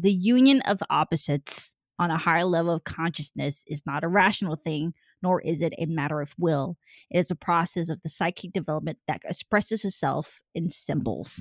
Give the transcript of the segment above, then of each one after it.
the union of opposites on a higher level of consciousness is not a rational thing, nor is it a matter of will. It is a process of the psychic development that expresses itself in symbols.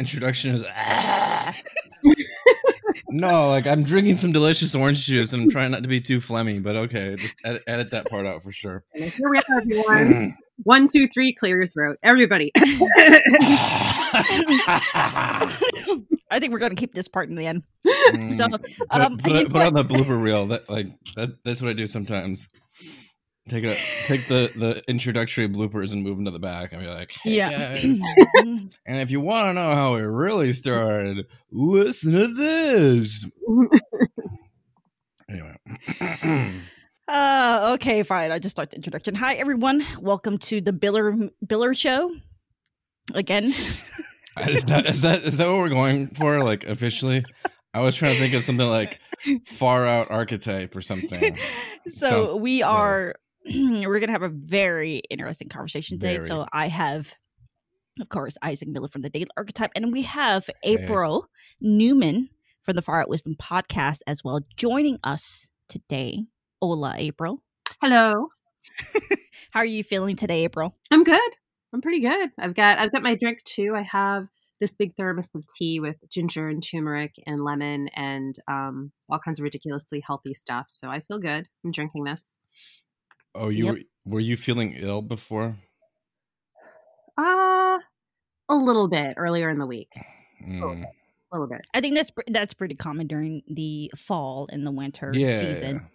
Introduction is ah. no, like I'm drinking some delicious orange juice and I'm trying not to be too phlegmy, but okay, edit, edit that part out for sure. Here we are, everyone. One, two, three, clear your throat. Everybody. I think we're going to keep this part in the end. Mm, So, put, um, put, you it- know put on the blooper reel. That like that. That's what I do sometimes. Take a take the the introductory bloopers and move them to the back and be like, hey Yeah. guys. And if you want to know how it really started, listen to this. Anyway. Uh, okay, fine. I just start the introduction. Hi, everyone. Welcome to the Biller Biller Show. Again, is that is that is that what we're going for? Like officially? I was trying to think of something like far out archetype or something. so Sounds- we are we're gonna have a very interesting conversation today. Very. So I have, of course, Isaac Miller from the Daily Archetype, and we have April Newman from the Far Out Wisdom podcast as well, joining us today. Hola, April. Hello. How are you feeling today, April? I'm good. I'm pretty good. I've got I've got my drink too. I have this big thermos of tea with ginger and turmeric and lemon and um, all kinds of ridiculously healthy stuff. So I feel good. I'm drinking this. Oh, you Yep. were, were you feeling ill before? Uh a little bit earlier in the week. Mm. A little bit. I think that's that's pretty common during the fall and the winter Yeah, season.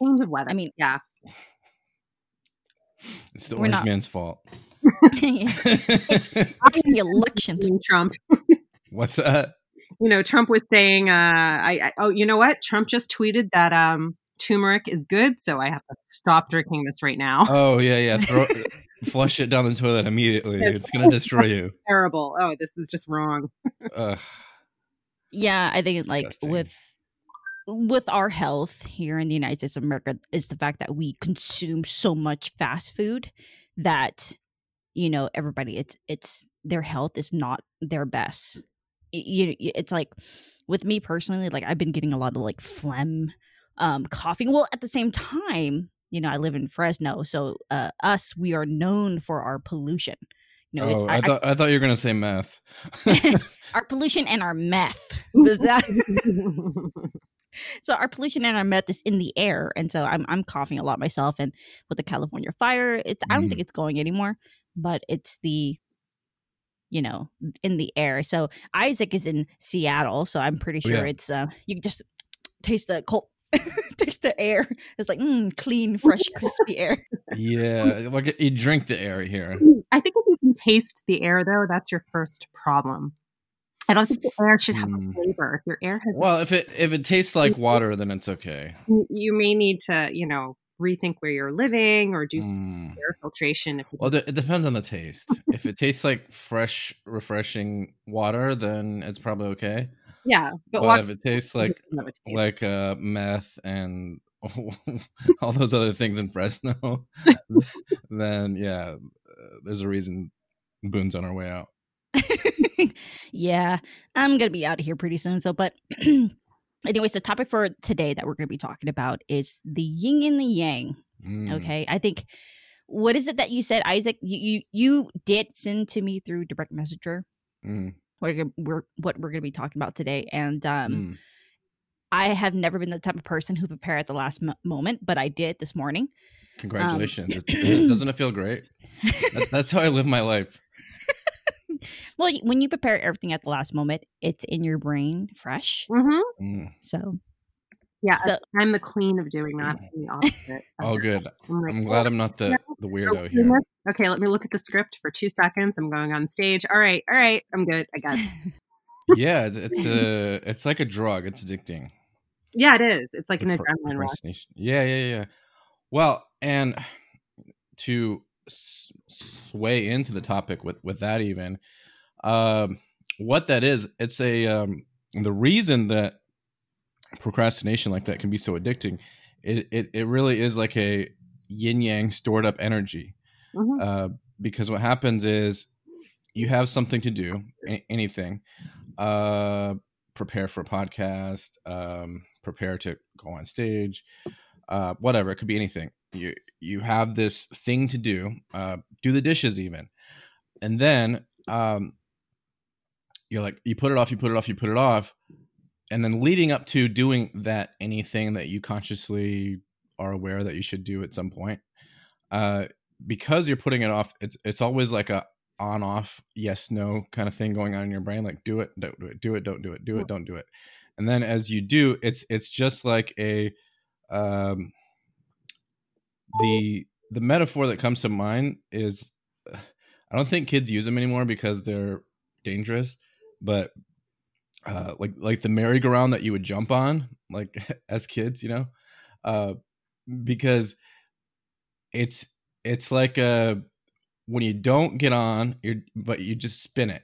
Change of weather. I mean- yeah. it's the We're orange not- man's fault. it's the election. Trump. What's that? You know, Trump was saying, uh, I, I oh, you know what? Trump just tweeted that um turmeric is good, so I have to stop drinking this right now. Oh yeah, yeah. Throw, flush it down the toilet immediately. It's gonna destroy you. Terrible. Oh, this is just wrong. Ugh. Yeah, I think it's like with with our health here in the United States of America is the fact that we consume so much fast food that you know everybody it's it's their health is not their best. Y- You, you it's like with me personally like I've been getting a lot of like phlegm um coughing well at the same time you know I live in Fresno so uh us we are known for our pollution you know it- oh, I, thought I thought you were gonna say meth. our pollution and our meth Does that so our pollution and our meth is in the air and so i'm i'm coughing a lot myself and with the california fire it's i don't Mhm. think it's going anymore but it's the you know in the air so isaac is in seattle so i'm pretty Oh, sure yeah. it's uh you can just taste the cold taste the air it's like mm, clean fresh crispy air yeah, like you drink the air here. I think if you can taste the air, though, that's your first problem. I don't think the air should have Mm. a flavor. If your air has, Well, if it if it tastes like water, then it's okay. you- you may need to, you know, rethink where you're living or do some Mm. air filtration. If Well, it it depends on the taste. if it tastes like fresh, refreshing water, then it's probably okay. Yeah, but, But, if it tastes like doesn't have a taste. like uh, meth and all those other things in Fresno, then yeah, uh, there's a reason Boonn's on our way out. yeah, I'm gonna be out of here pretty soon. So, but anyways, the topic for today that we're gonna be talking about is the yin and the yang Mm. Okay. I think what is it that you said, Isaac? You you, you did send to me through direct messenger Mm. What we're, we're what we're going to be talking about today, and um, Mm. I have never been the type of person who prepare at the last mo- moment, but I did this morning. Congratulations. It- Doesn't it feel great? That, that's how I live my life. Well, when you prepare everything at the last moment, it's in your brain fresh. hmm Mm. So Yeah, So- I'm the queen of doing that. Oh, good. I'm like, I'm glad I'm not the, the weirdo here. Okay, let me look at the script for two seconds. I'm going on stage. All right, all right, I'm good. I got it. Yeah, it's, it's a it's like a drug. It's addicting. Yeah, it is. It's like an Pro- adrenaline rush. Yeah, yeah, yeah. Well, and to s- sway into the topic with with that even, um, what that is, it's a um, the reason that procrastination like that can be so addicting. It it it really is like a yin yang stored up energy. Mhm. Uh, because what happens is you have something to do, anything, uh, prepare for a podcast, um, prepare to go on stage, uh, whatever. It could be anything. You you have this thing to do, uh, do the dishes even, and then um, you're like you put it off, you put it off, you put it off, and then leading up to doing that anything that you consciously are aware that you should do at some point uh because you're putting it off it's it's always like a on off yes no kind of thing going on in your brain like do it don't do it do it don't do it do it don't do it. And then as you do it's it's just like a um the the metaphor that comes to mind is i don't think kids use them anymore because they're dangerous but uh like like the merry-go-round that you would jump on like as kids you know? Uh because it's it's like a when you don't get on you're but you just spin it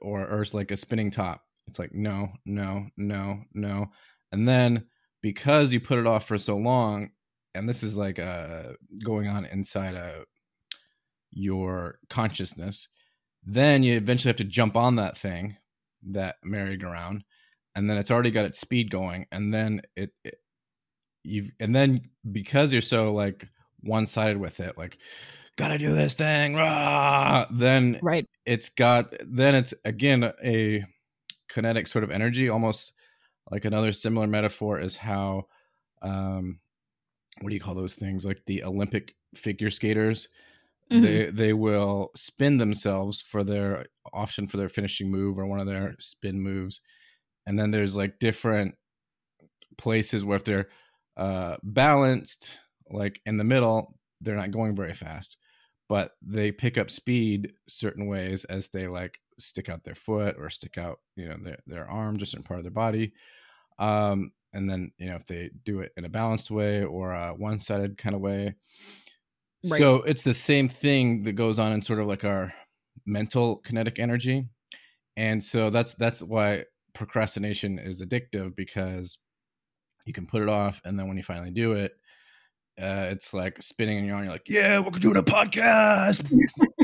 or or it's like a spinning top. It's like no no no no. And then because you put it off for so long and this is like uh going on inside of your consciousness then you eventually have to jump on that thing that merry-go-round and then it's already got its speed going and then it, it you've and then because you're so like one-sided with it like gotta do this thing rah, then right. it's got then it's again a kinetic sort of energy almost like another similar metaphor is how um what do you call those things like the olympic figure skaters Mhm. they they will spin themselves for their often for their finishing move or one of their spin moves and then there's like different places where if they're uh balanced like in the middle they're not going very fast but they pick up speed certain ways as they like stick out their foot or stick out you know their, their arm just in part of their body um and then you know if they do it in a balanced way or a one-sided kind of way Right. so it's the same thing that goes on in sort of like our mental kinetic energy and so that's that's why procrastination is addictive because you can put it off and then when you finally do it uh, it's like spinning in your arm. You're like, yeah, we're doing a podcast.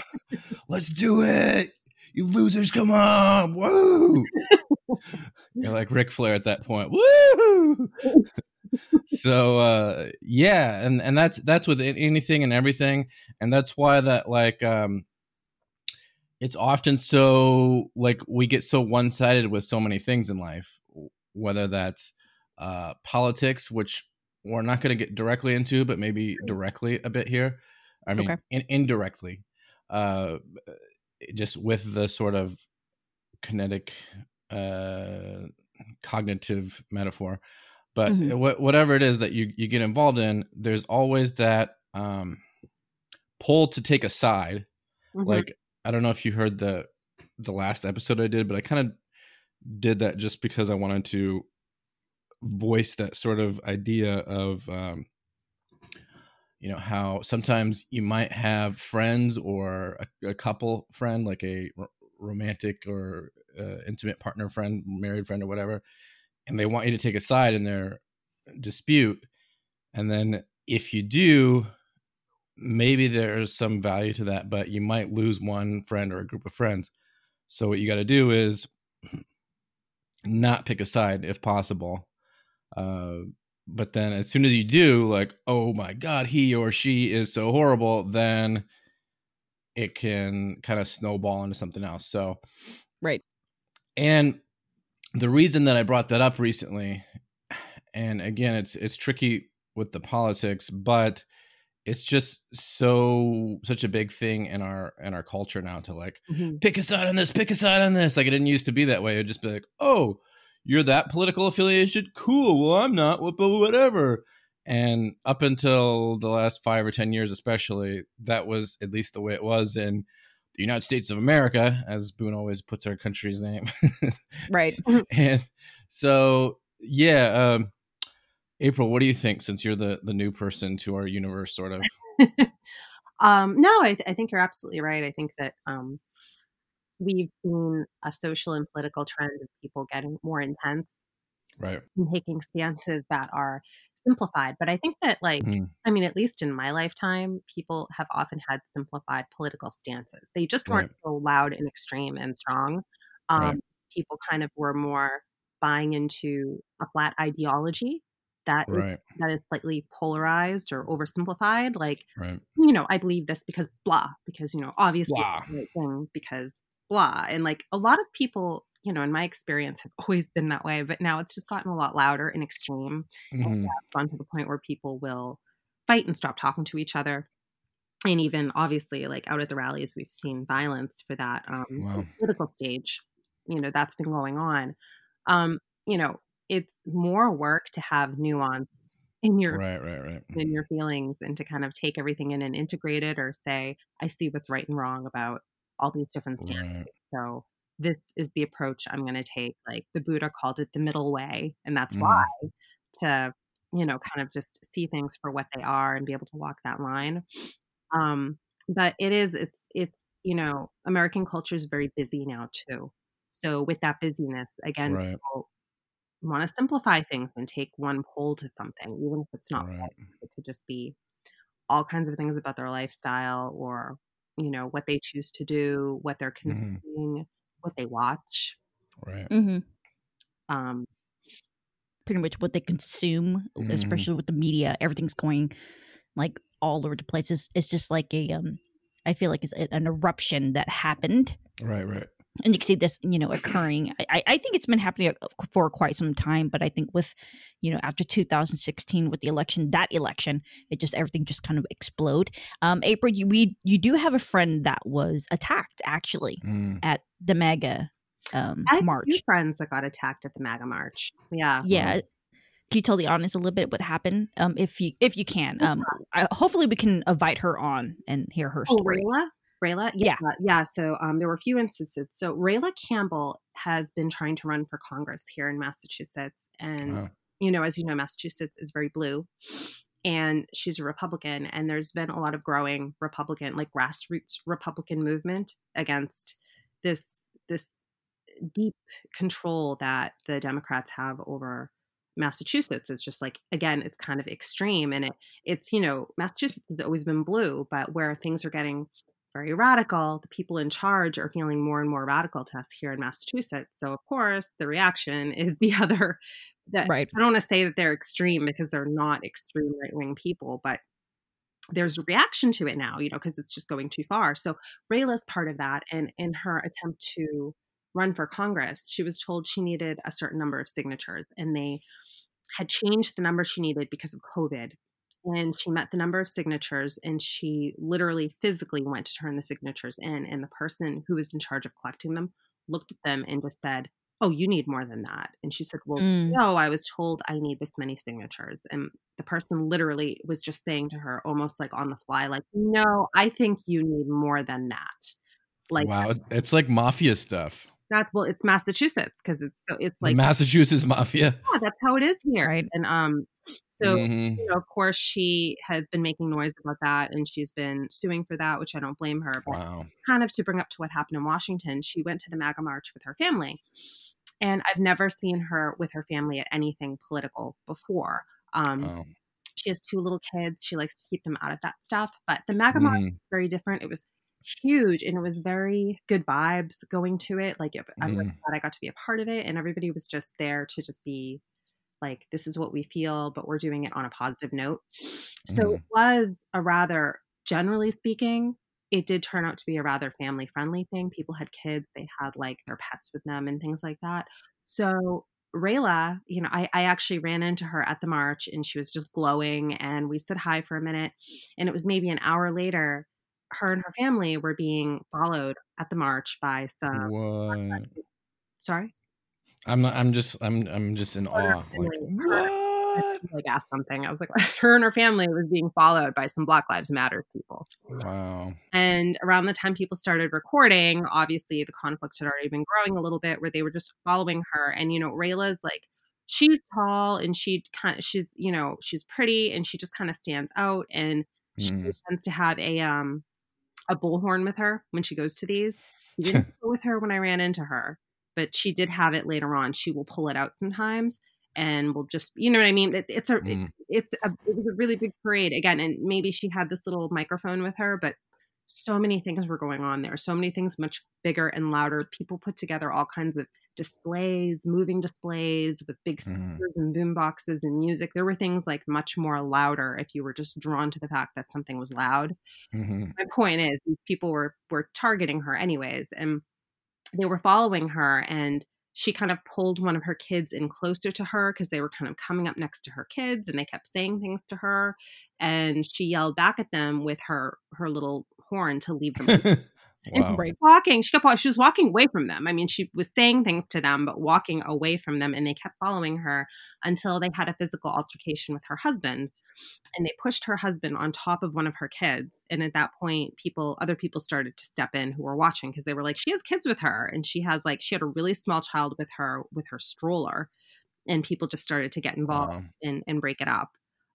Let's do it. You losers, come on. Woo. You're like Ric Flair at that point. Woo. so uh yeah, and and that's that's with anything and everything. And that's why that like um it's often so like we get so one-sided with so many things in life, whether that's uh politics, which we're not going to get directly into, but maybe directly a bit here. I mean, Okay. in, indirectly, uh, just with the sort of kinetic, uh, cognitive metaphor. But Mhm. wha- whatever it is that you, you get involved in, there's always that um, pull to take a side. Mhm. Like I don't know if you heard the the last episode I did, but I kind of did that just because I wanted to voice that sort of idea of um, you know how sometimes you might have friends or a, a couple friend like a r- romantic or uh, intimate partner friend married friend or whatever and they want you to take a side in their dispute and then if you do maybe there's some value to that but you might lose one friend or a group of friends so what you got to do is not pick a side if possible uh, but then as soon as you do, like, oh my god, he or she is so horrible, then it can kind of snowball into something else. So, right. And the reason that I brought that up recently, and again, it's it's tricky with the politics, but it's just so such a big thing in our in our culture now to like mm-hmm. pick a side on this, pick a side on this. Like it didn't used to be that way. It'd just be like, oh, you're that political affiliation, cool. Well, I'm not. But whatever. And up until the last five or ten years, especially, that was at least the way it was in the United States of America, as Boonn always puts our country's name. right. and so, yeah. Um, April, what do you think? Since you're the the new person to our universe, sort of. um, no, I, th- I think you're absolutely right. I think that um, we've seen a social and political trend of people getting more intense right and taking stances that are simplified but i think that like mm. i mean at least in my lifetime people have often had simplified political stances they just weren't right. so loud and extreme and strong um, right. people kind of were more buying into a flat ideology that right. is, that is slightly polarized or oversimplified like you know i believe this because blah because you know obviously blah. Right thing because blah. And like a lot of people, you know, in my experience have always been that way, but now it's just gotten a lot louder and extreme. Mm-hmm. And gone to the point where people will fight and stop talking to each other. And even obviously, like out at the rallies, we've seen violence for that um, wow. political stage. You know, that's been going on. Um, you know, it's more work to have nuance in your right, right, right. in your feelings and to kind of take everything in and integrate it or say, I see what's right and wrong about all these different standards. Right. So this is the approach I'm going to take. Like the Buddha called it the middle way, and that's mm. why to you know kind of just see things for what they are and be able to walk that line. Um, but it is it's it's you know American culture is very busy now too. So with that busyness, again, right. people want to simplify things and take one pole to something, even if it's not. Right. It could just be all kinds of things about their lifestyle or you know what they choose to do what they're mm-hmm. consuming mm-hmm. What they watch. Right. Mm-hmm. um pretty much what they consume mm-hmm. especially with the media. Everything's going like all over the place. It's, it's just like a um i feel like it's an eruption that happened. Right right and you can see this you know occurring. I, I think it's been happening uh, for quite some time but i think with you know after 2016 with the election that election it just everything just kind of explode. Um april you we you do have a friend that was attacked actually mm. at the MAGA um I march two friends that got attacked at the MAGA march. Yeah. Yeah. Can you tell the audience a little bit what happened? Um if you if you can um I, hopefully we can invite her on and hear her oh, story. Rayla? Rayla? Yeah. Yeah. yeah. So um, there were a few instances. So Rayla Campbell has been trying to run for Congress here in Massachusetts. And, uh-huh. you know, as you know, Massachusetts is very blue and she's a Republican. And there's been a lot of growing Republican, like grassroots Republican movement against this, this deep control that the Democrats have over Massachusetts is just like again it's kind of extreme and it it's you know Massachusetts has always been blue but where things are getting very radical. The people in charge are feeling more and more radical to us here in Massachusetts. So, of course, the reaction is the other. That, right. I don't want to say that they're extreme because they're not extreme right wing people, but there's a reaction to it now, you know, because it's just going too far. So Rayla's part of that. And in her attempt to run for Congress, she was told she needed a certain number of signatures, and they had changed the number she needed because of COVID and she met the number of signatures and she literally physically went to turn the signatures in and the person who was in charge of collecting them looked at them and just said oh you need more than that. And she said well mm. no i was told i need this many signatures. And the person literally was just saying to her almost like on the fly like no i think you need more than that. Like wow it's like mafia stuff. That's well it's massachusetts because it's so it's like the massachusetts mafia. Yeah that's how it is here. Right. And um so, mm-hmm. you know, of course, she has been making noise about that and she's been suing for that, which I don't blame her. But wow. kind of to bring up to what happened in Washington, she went to the MAGA march with her family. And I've never seen her with her family at anything political before. Um, wow. She has two little kids. She likes to keep them out of that stuff. But the MAGA mm. march is very different. It was huge and it was very good vibes going to it. Like, I'm mm. glad I got to be a part of it. And everybody was just there to just be like this is what we feel but we're doing it on a positive note so Mm. it was a rather generally speaking it did turn out to be a rather family friendly thing people had kids they had like their pets with them and things like that so Rayla, you know, I, I actually ran into her at the march and she was just glowing and we said hi for a minute. And it was maybe an hour later, her and her family were being followed at the march by some What? sorry? I'm not. I'm just. I'm. I'm just in Her awe. Like what? Like asked something. I was like, her and her family was being followed by some Black Lives Matter people. Wow. And around the time people started recording, obviously the conflict had already been growing a little bit where they were just following her. And, you know, Rayla's like, she's tall and she kind of, she's, you know, she's pretty and she just kind of stands out. And she Mm. tends to have a, um, a bullhorn with her when she goes to these. She didn't go with her when I ran into her, but she did have it later on. She will pull it out sometimes and we'll just, you know what I mean? It, it's a, it- Mm. it's a, it was a really big parade again. And maybe she had this little microphone with her, but so many things were going on there. So many things much bigger and louder. People put together all kinds of displays, moving displays with big Mhm. speakers and boom boxes and music. There were things like much more louder if you were just drawn to the fact that something was loud Mhm. my point is these people were were targeting her anyways and they were following her and she kind of pulled one of her kids in closer to her because they were kind of coming up next to her kids and they kept saying things to her and she yelled back at them with her her little horn to leave them and wow. break walking. She kept she was walking away from them. I mean, she was saying things to them, but walking away from them, and they kept following her until they had a physical altercation with her husband, and they pushed her husband on top of one of her kids. And at that point, people, other people, started to step in who were watching because they were like, she has kids with her, and she has like she had a really small child with her with her stroller, and people just started to get involved Wow. and and break it up.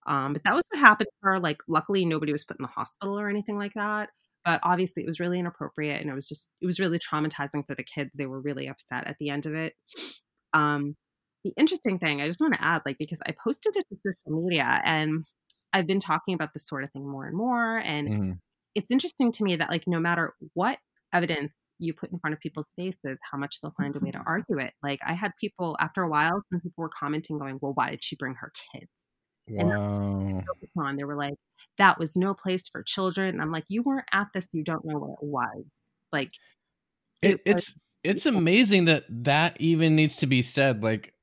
Um, but that was what happened to her. Like, luckily, nobody was put in the hospital or anything like that but obviously it was really inappropriate and it was just it was really traumatizing for the kids they were really upset at the end of it um the interesting thing i just want to add like because i posted it to social media and i've been talking about this sort of thing more and more and Mhm. it's interesting to me that like no matter what evidence you put in front of people's faces how much they'll find a way to argue it like i had people after a while some people were commenting going well why did she bring her kids And Wow. on. They were like, that was no place for children. And I'm like, you weren't at this. You don't know what it was. Like, It, it was- it's it's amazing that that even needs to be said. Like,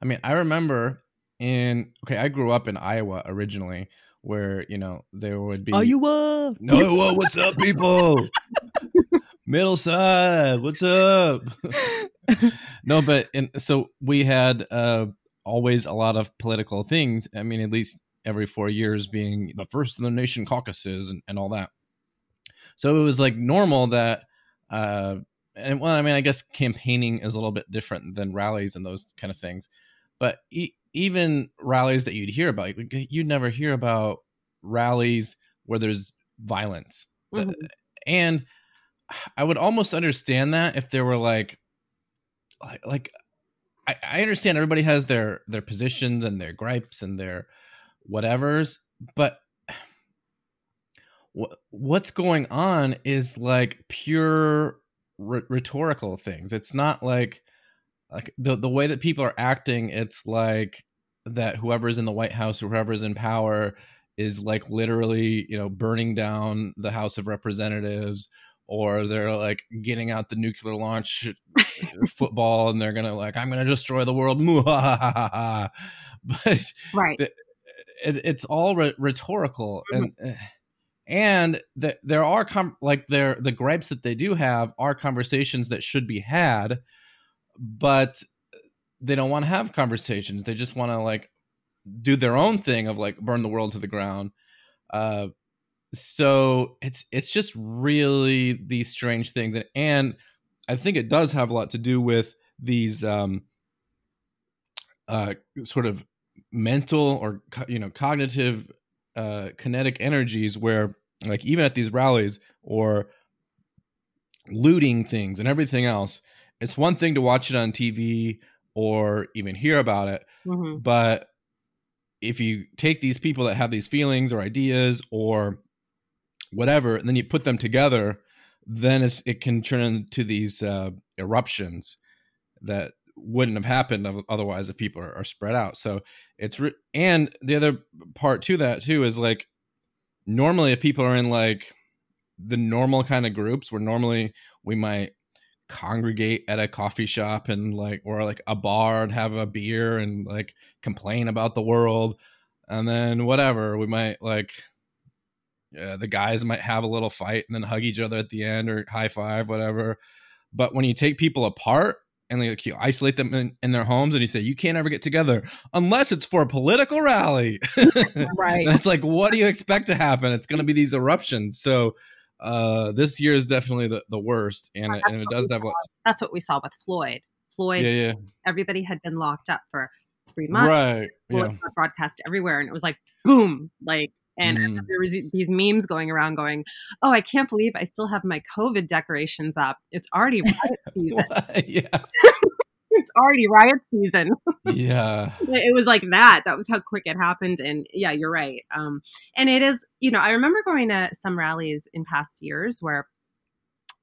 I mean, I remember in okay, I grew up in Iowa originally, where you know there would be Iowa. No, whoa, what's up, people? Middle side, what's up? no, but and so we had uh always a lot of political things. I mean, at least every four years being the first in the nation caucuses and, and all that. So it was like normal that uh and well, I mean, I guess campaigning is a little bit different than rallies and those kind of things. But e- even rallies that you'd hear about, like, you'd never hear about rallies where there's violence. Mhm. and I would almost understand that if there were like, like, like I, I understand everybody has their their positions and their gripes and their whatevers, but what what's going on is like pure rh- rhetorical things. It's not like like the the way that people are acting. It's like that whoever's in the White House or whoever's in power is like literally you know burning down the House of Representatives or they're like getting out the nuclear launch football and they're gonna like I'm gonna destroy the world. But right. the- it, it's all rhe- rhetorical mm-hmm. and eh, and that there are com- like there the gripes that they do have are conversations that should be had but they don't want to have conversations. They just want to like do their own thing of like burn the world to the ground. Uh so it's it's just really these strange things and, and i think it does have a lot to do with these um uh sort of mental or you know cognitive uh kinetic energies where like even at these rallies or looting things and everything else it's one thing to watch it on TV or even hear about it hmm but if you take these people that have these feelings or ideas or whatever and then you put them together then it's, it can turn into these uh, eruptions that wouldn't have happened otherwise if people are, are spread out. So it's re- and the other part to that too is like normally if people are in like the normal kind of groups where normally we might congregate at a coffee shop and like or like a bar and have a beer and like complain about the world and then whatever we might like yeah, the guys might have a little fight and then hug each other at the end or high five whatever but when you take people apart and like you isolate them in, in, their homes and you say you can't ever get together unless it's for a political rally. Right. That's like what do you expect to happen? It's going to be these eruptions. So uh this year is definitely the, the worst and, it, and it does have lots that's what we saw with floyd. Floyd yeah, yeah. everybody had been locked up for three months. Right. Yeah. broadcast everywhere and it was like boom like and mm. there was these memes going around going, "Oh, I can't believe I still have my COVID decorations up. It's already riot season." yeah. it's already riot season. yeah. it was like that. That was how quick it happened and yeah, you're right. Um and it is, you know, I remember going to some rallies in past years where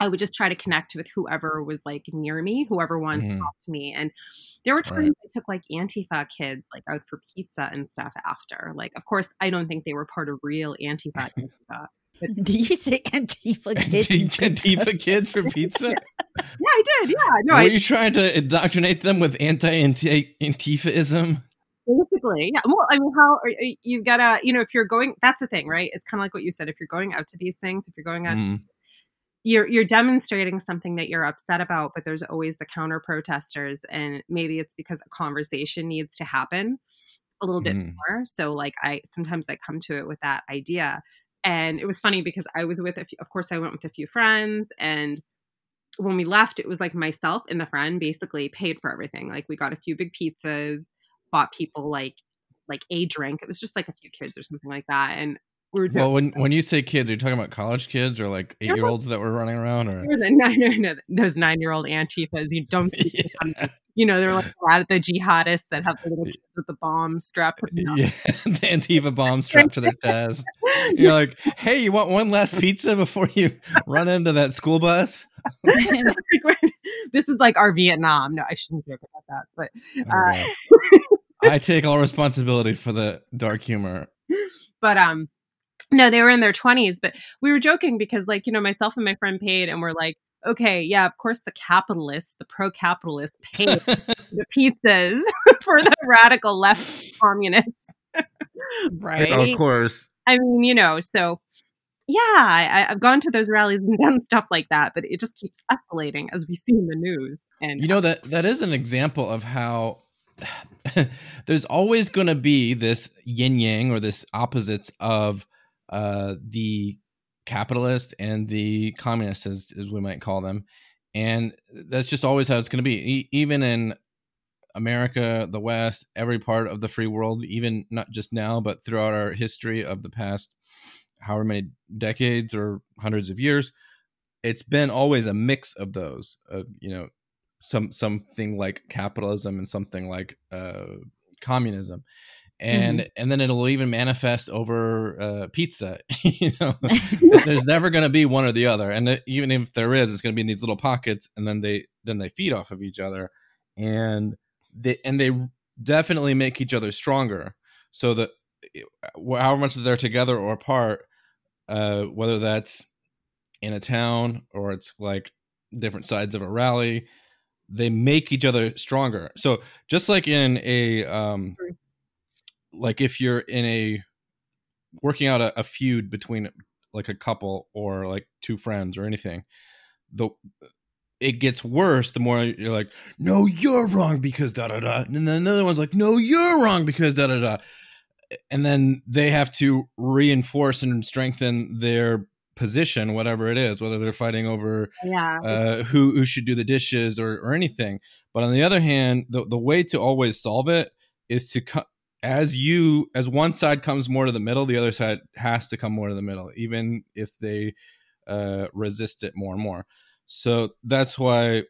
I would just try to connect with whoever was like near me, whoever wanted mm-hmm. to talk to me. And there were times right. I took like Antifa kids like out for pizza and stuff after. Like, of course, I don't think they were part of real Antifa. Antifa but- Do you say Antifa kids? Antifa kids for pizza? yeah, I did. Yeah, no. Were I, you trying to indoctrinate them with anti-Antifaism? Basically, yeah. Well, I mean, how are, you gotta, you know, if you're going, that's the thing, right? It's kind of like what you said. If you're going out to these things, if you're going out mm you're you're demonstrating something that you're upset about but there's always the counter protesters and maybe it's because a conversation needs to happen a little bit mm. more. So like i sometimes i come to it with that idea. And it was funny because i was with a few, of course i went with a few friends and when we left it was like myself and the friend basically paid for everything. Like we got a few big pizzas bought people like like a drink. It was just like a few kids or something like that. And we well, when when you say kids, are you talking about college kids or like eight year olds that were running around, or no, no, no, those nine year old antifas? You don't, yeah. you know, they're like a lot of the jihadists that have the little kids with the bomb strapped. Yeah, the antifa bomb strapped to their chest. You're like, hey, you want one last pizza before you run into that school bus? this is like our Vietnam. No, I shouldn't joke about that, but uh, I take all responsibility for the dark humor. But um, no, they were in their 20s, but we were joking because, like, you know, myself and my friend paid, and we're like, okay, yeah, of course, the capitalists, the pro capitalists paid the pizzas for the radical left communists. right. Of course. I mean, you know, so yeah, I, have gone to those rallies and done stuff like that, but it just keeps escalating as we see in the news. And you know that that is an example of how there's always going to be this yin yang or this opposites of uh, the capitalist and the communist, as, as we might call them. And that's just always how it's going to be. E- even in America, the West, every part of the free world, even not just now, but throughout our history of the past however many decades or hundreds of years, it's been always a mix of those. Of you know, some something like capitalism and something like uh, communism and mm-hmm. and then it'll even manifest over uh, pizza. you know, there's never going to be one or the other, and even if there is, it's going to be in these little pockets, and then they then they feed off of each other, and they and they definitely make each other stronger. So that however much they're together or apart, uh, whether that's in a town or it's like different sides of a rally, they make each other stronger. So just like in a um, like if you're in a working out a, a feud between like a couple or like two friends or anything, the it gets worse the more you're like, no, you're wrong because da da da, and then another one's like, no, you're wrong because da da da, and then they have to reinforce and strengthen their position, whatever it is, whether they're fighting over yeah. uh, who who should do the dishes or or anything. But on the other hand, the the way to always solve it is to cut as you as one side comes more to the middle the other side has to come more to the middle even if they uh, resist it more and more. So that's why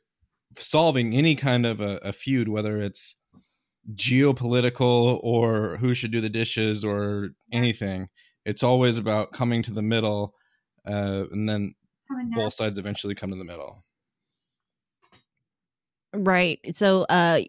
solving any kind of a, a feud whether it's geopolitical or who should do the dishes or anything it's always about coming to the middle uh, and then both sides eventually come to the middle. Right. So, uh,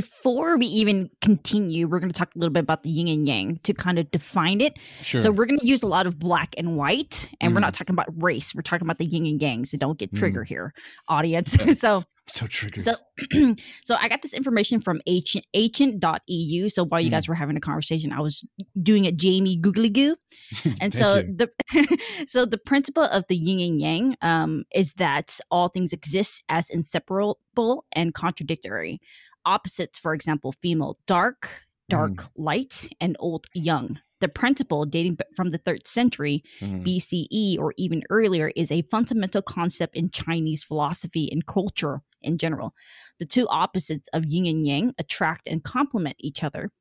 before we even continue, we're going to talk a little bit about the yin and yang to kind of define it. Sure. So, we're going to use a lot of black and white, and we're Mm. not talking about race. We're talking about the yin and yang. So, don't get Mm. trigger here, audience. so, so triggered. so, so I got this information from ancient ancient.eu. So, while you Mm. guys were having a conversation, I was doing a Jamie googly goo. And so you. the so the principle of the yin and yang um, is that all things exist as inseparable and contradictory. Opposites, for example, female dark, dark light, and old young. The principle, dating from the third century Mhm. BCE or even earlier, is a fundamental concept in Chinese philosophy and culture in general. The two opposites of yin and yang attract and complement each other.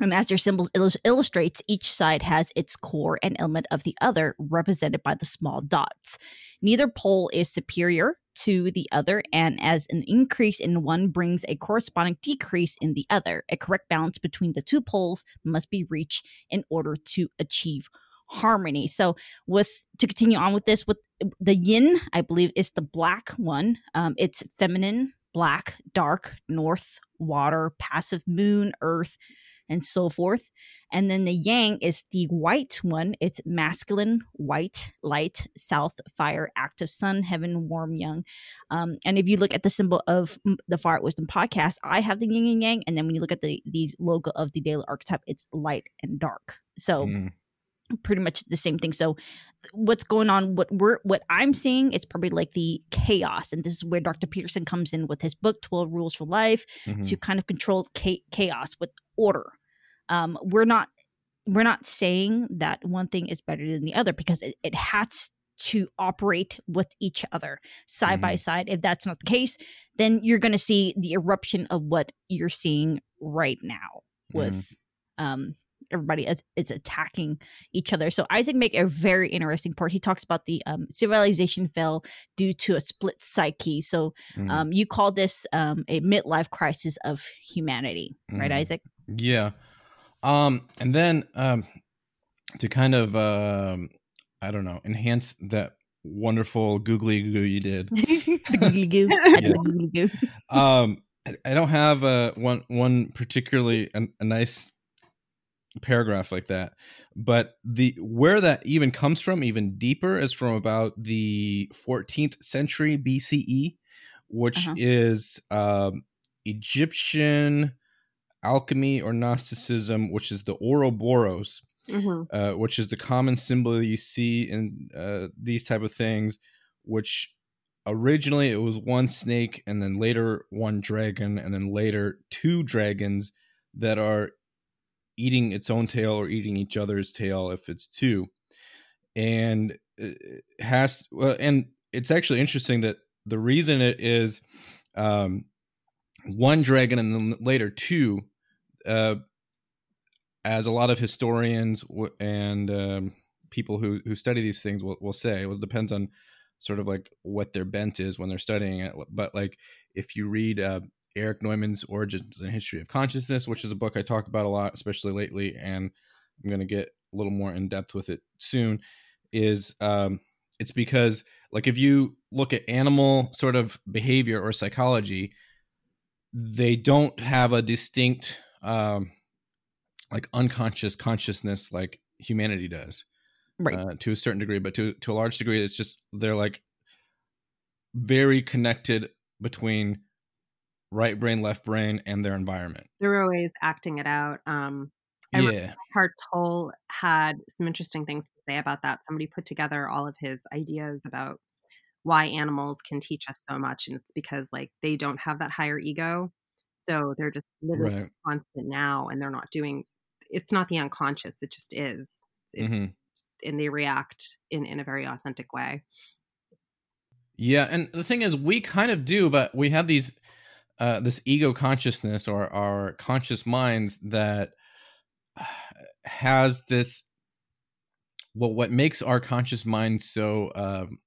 And as their symbols illus- illustrates, each side has its core and element of the other, represented by the small dots. Neither pole is superior to the other, and as an increase in one brings a corresponding decrease in the other, a correct balance between the two poles must be reached in order to achieve harmony. So, with to continue on with this, with the yin, I believe is the black one. Um, it's feminine, black, dark, north, water, passive moon, earth, and so forth. And then the yang is the white one. It's masculine, white, light, south, fire, active sun, heaven, warm, young. Um, and if you look at the symbol of mm, the Fire Wisdom podcast, I have the yin and yang. And then when you look at the the logo of the daily archetype, it's light and dark. So Mhm. Pretty much the same thing. So what's going on what we're what I'm seeing it's probably like the chaos and this is where Dr. Peterson comes in with his book 12 rules for life Mhm. to kind of control chaos with order. Um we're not we're not saying that one thing is better than the other because it, it has to operate with each other side by side. If that's not the case, then you're going to see the eruption of what you're seeing right now with um everybody is, is attacking each other. So Isaac make a very interesting point. He talks about the um, civilization fell due to a split psyche. So Mhm. um, you call this um, a midlife crisis of humanity, right, Mhm. Isaac? Yeah. Um, and then um, to kind of um, I don't know, enhance that wonderful googly goo you did. the googly goo. I Yeah. the googly goo. um, I- I don't have uh, one one particularly a, a nice paragraph like that, but the where that even comes from, even deeper, is from about the 14th century BCE, which Uh-huh. is um, Egyptian alchemy or Gnosticism, which is the Ouroboros Mhm. uh, which is the common symbol you see in uh, these type of things which originally it was one snake and then later one dragon and then later two dragons that are eating its own tail or eating each other's tail if it's two and it has well, and it's actually interesting that the reason it is um, one dragon and then later two uh, as a lot of historians and um, people who, who study these things will, will say, well, it depends on sort of like what their bent is when they're studying it. But like if you read uh, Erich Neumann's Origins and History of Consciousness, which is a book I talk about a lot, especially lately, and I'm going to get a little more in depth with it soon, is um, it's because like if you look at animal sort of behavior or psychology, they don't have a distinct um, like unconscious consciousness like humanity does Right. uh, to a certain degree but to to a large degree it's just they're like very connected between right brain left brain and their environment They're always acting it out. Um, I yeah Eckhart Tolle had some interesting things to say about that. Somebody put together all of his ideas about why animals can teach us so much, and it's because like they don't have that higher ego, so they're just living right constant now, and they're not doing. It's not the unconscious; it just is, It- hmm and they react in in a very authentic way. yeah and the thing is we kind of do but we have these uh this ego consciousness or our conscious minds that has this well what makes our conscious mind so um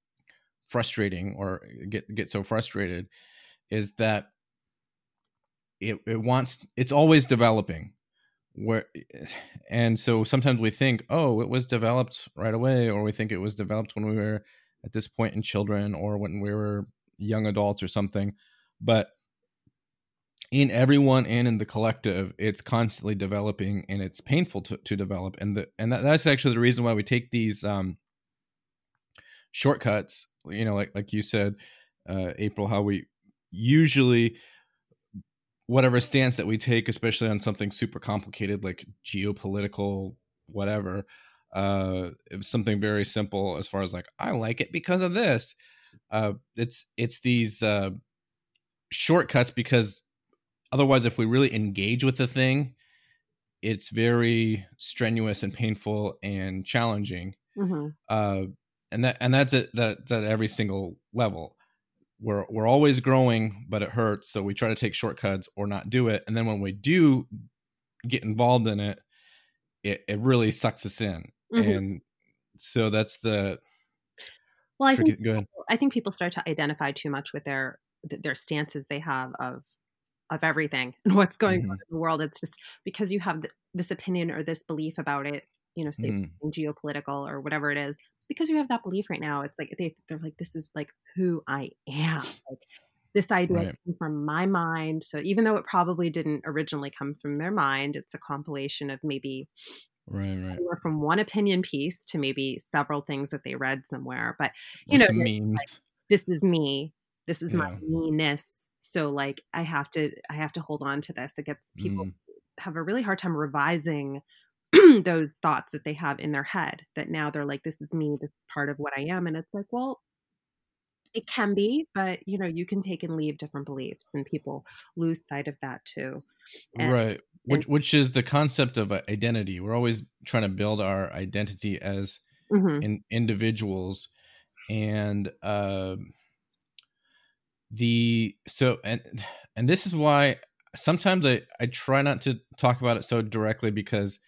frustrating or get get so frustrated is that it it wants it's always developing. Where and so sometimes we think oh it was developed right away or we think it was developed when we were at this point in children or when we were young adults or something. But in everyone and in the collective it's constantly developing and it's painful to, to develop. And the and that, that's actually the reason why we take these um shortcuts you know like like you said uh april how we usually whatever stance that we take especially on something super complicated like geopolitical whatever uh something very simple as far as like i like it because of this uh it's it's these uh shortcuts because otherwise if we really engage with the thing it's very strenuous and painful and challenging. Mm-hmm. uh and that and that's at that's at every single level. We're we're always growing but it hurts so we try to take shortcuts or not do it. And then when we do get involved in it it, it really sucks us in. Mhm. and so that's the Well, I tricky think I think people start to identify too much with their their stances they have of of everything and what's going Mhm. on in the world. It's just because you have th- this opinion or this belief about it, you know, say Mhm. geopolitical or whatever it is. Because you have that belief right now, it's like they they're like, this is like who I am. Like this idea Right. came from my mind. So even though it probably didn't originally come from their mind, it's a compilation of maybe right right from one opinion piece to maybe several things that they read somewhere. But you know, memes this is me this is my meanness so like i have to i have to hold on to this. It gets people Mm. have a really hard time revising those thoughts that they have in their head that now they're like this is me. This is part of what i am. And it's like well it can be but you know you can take and leave different beliefs and people lose sight of that too. And- right. which which is the concept of uh, identity. We're always trying to build our identity as Mhm. in individuals. And um the so and and this is why sometimes i i try not to talk about it so directly because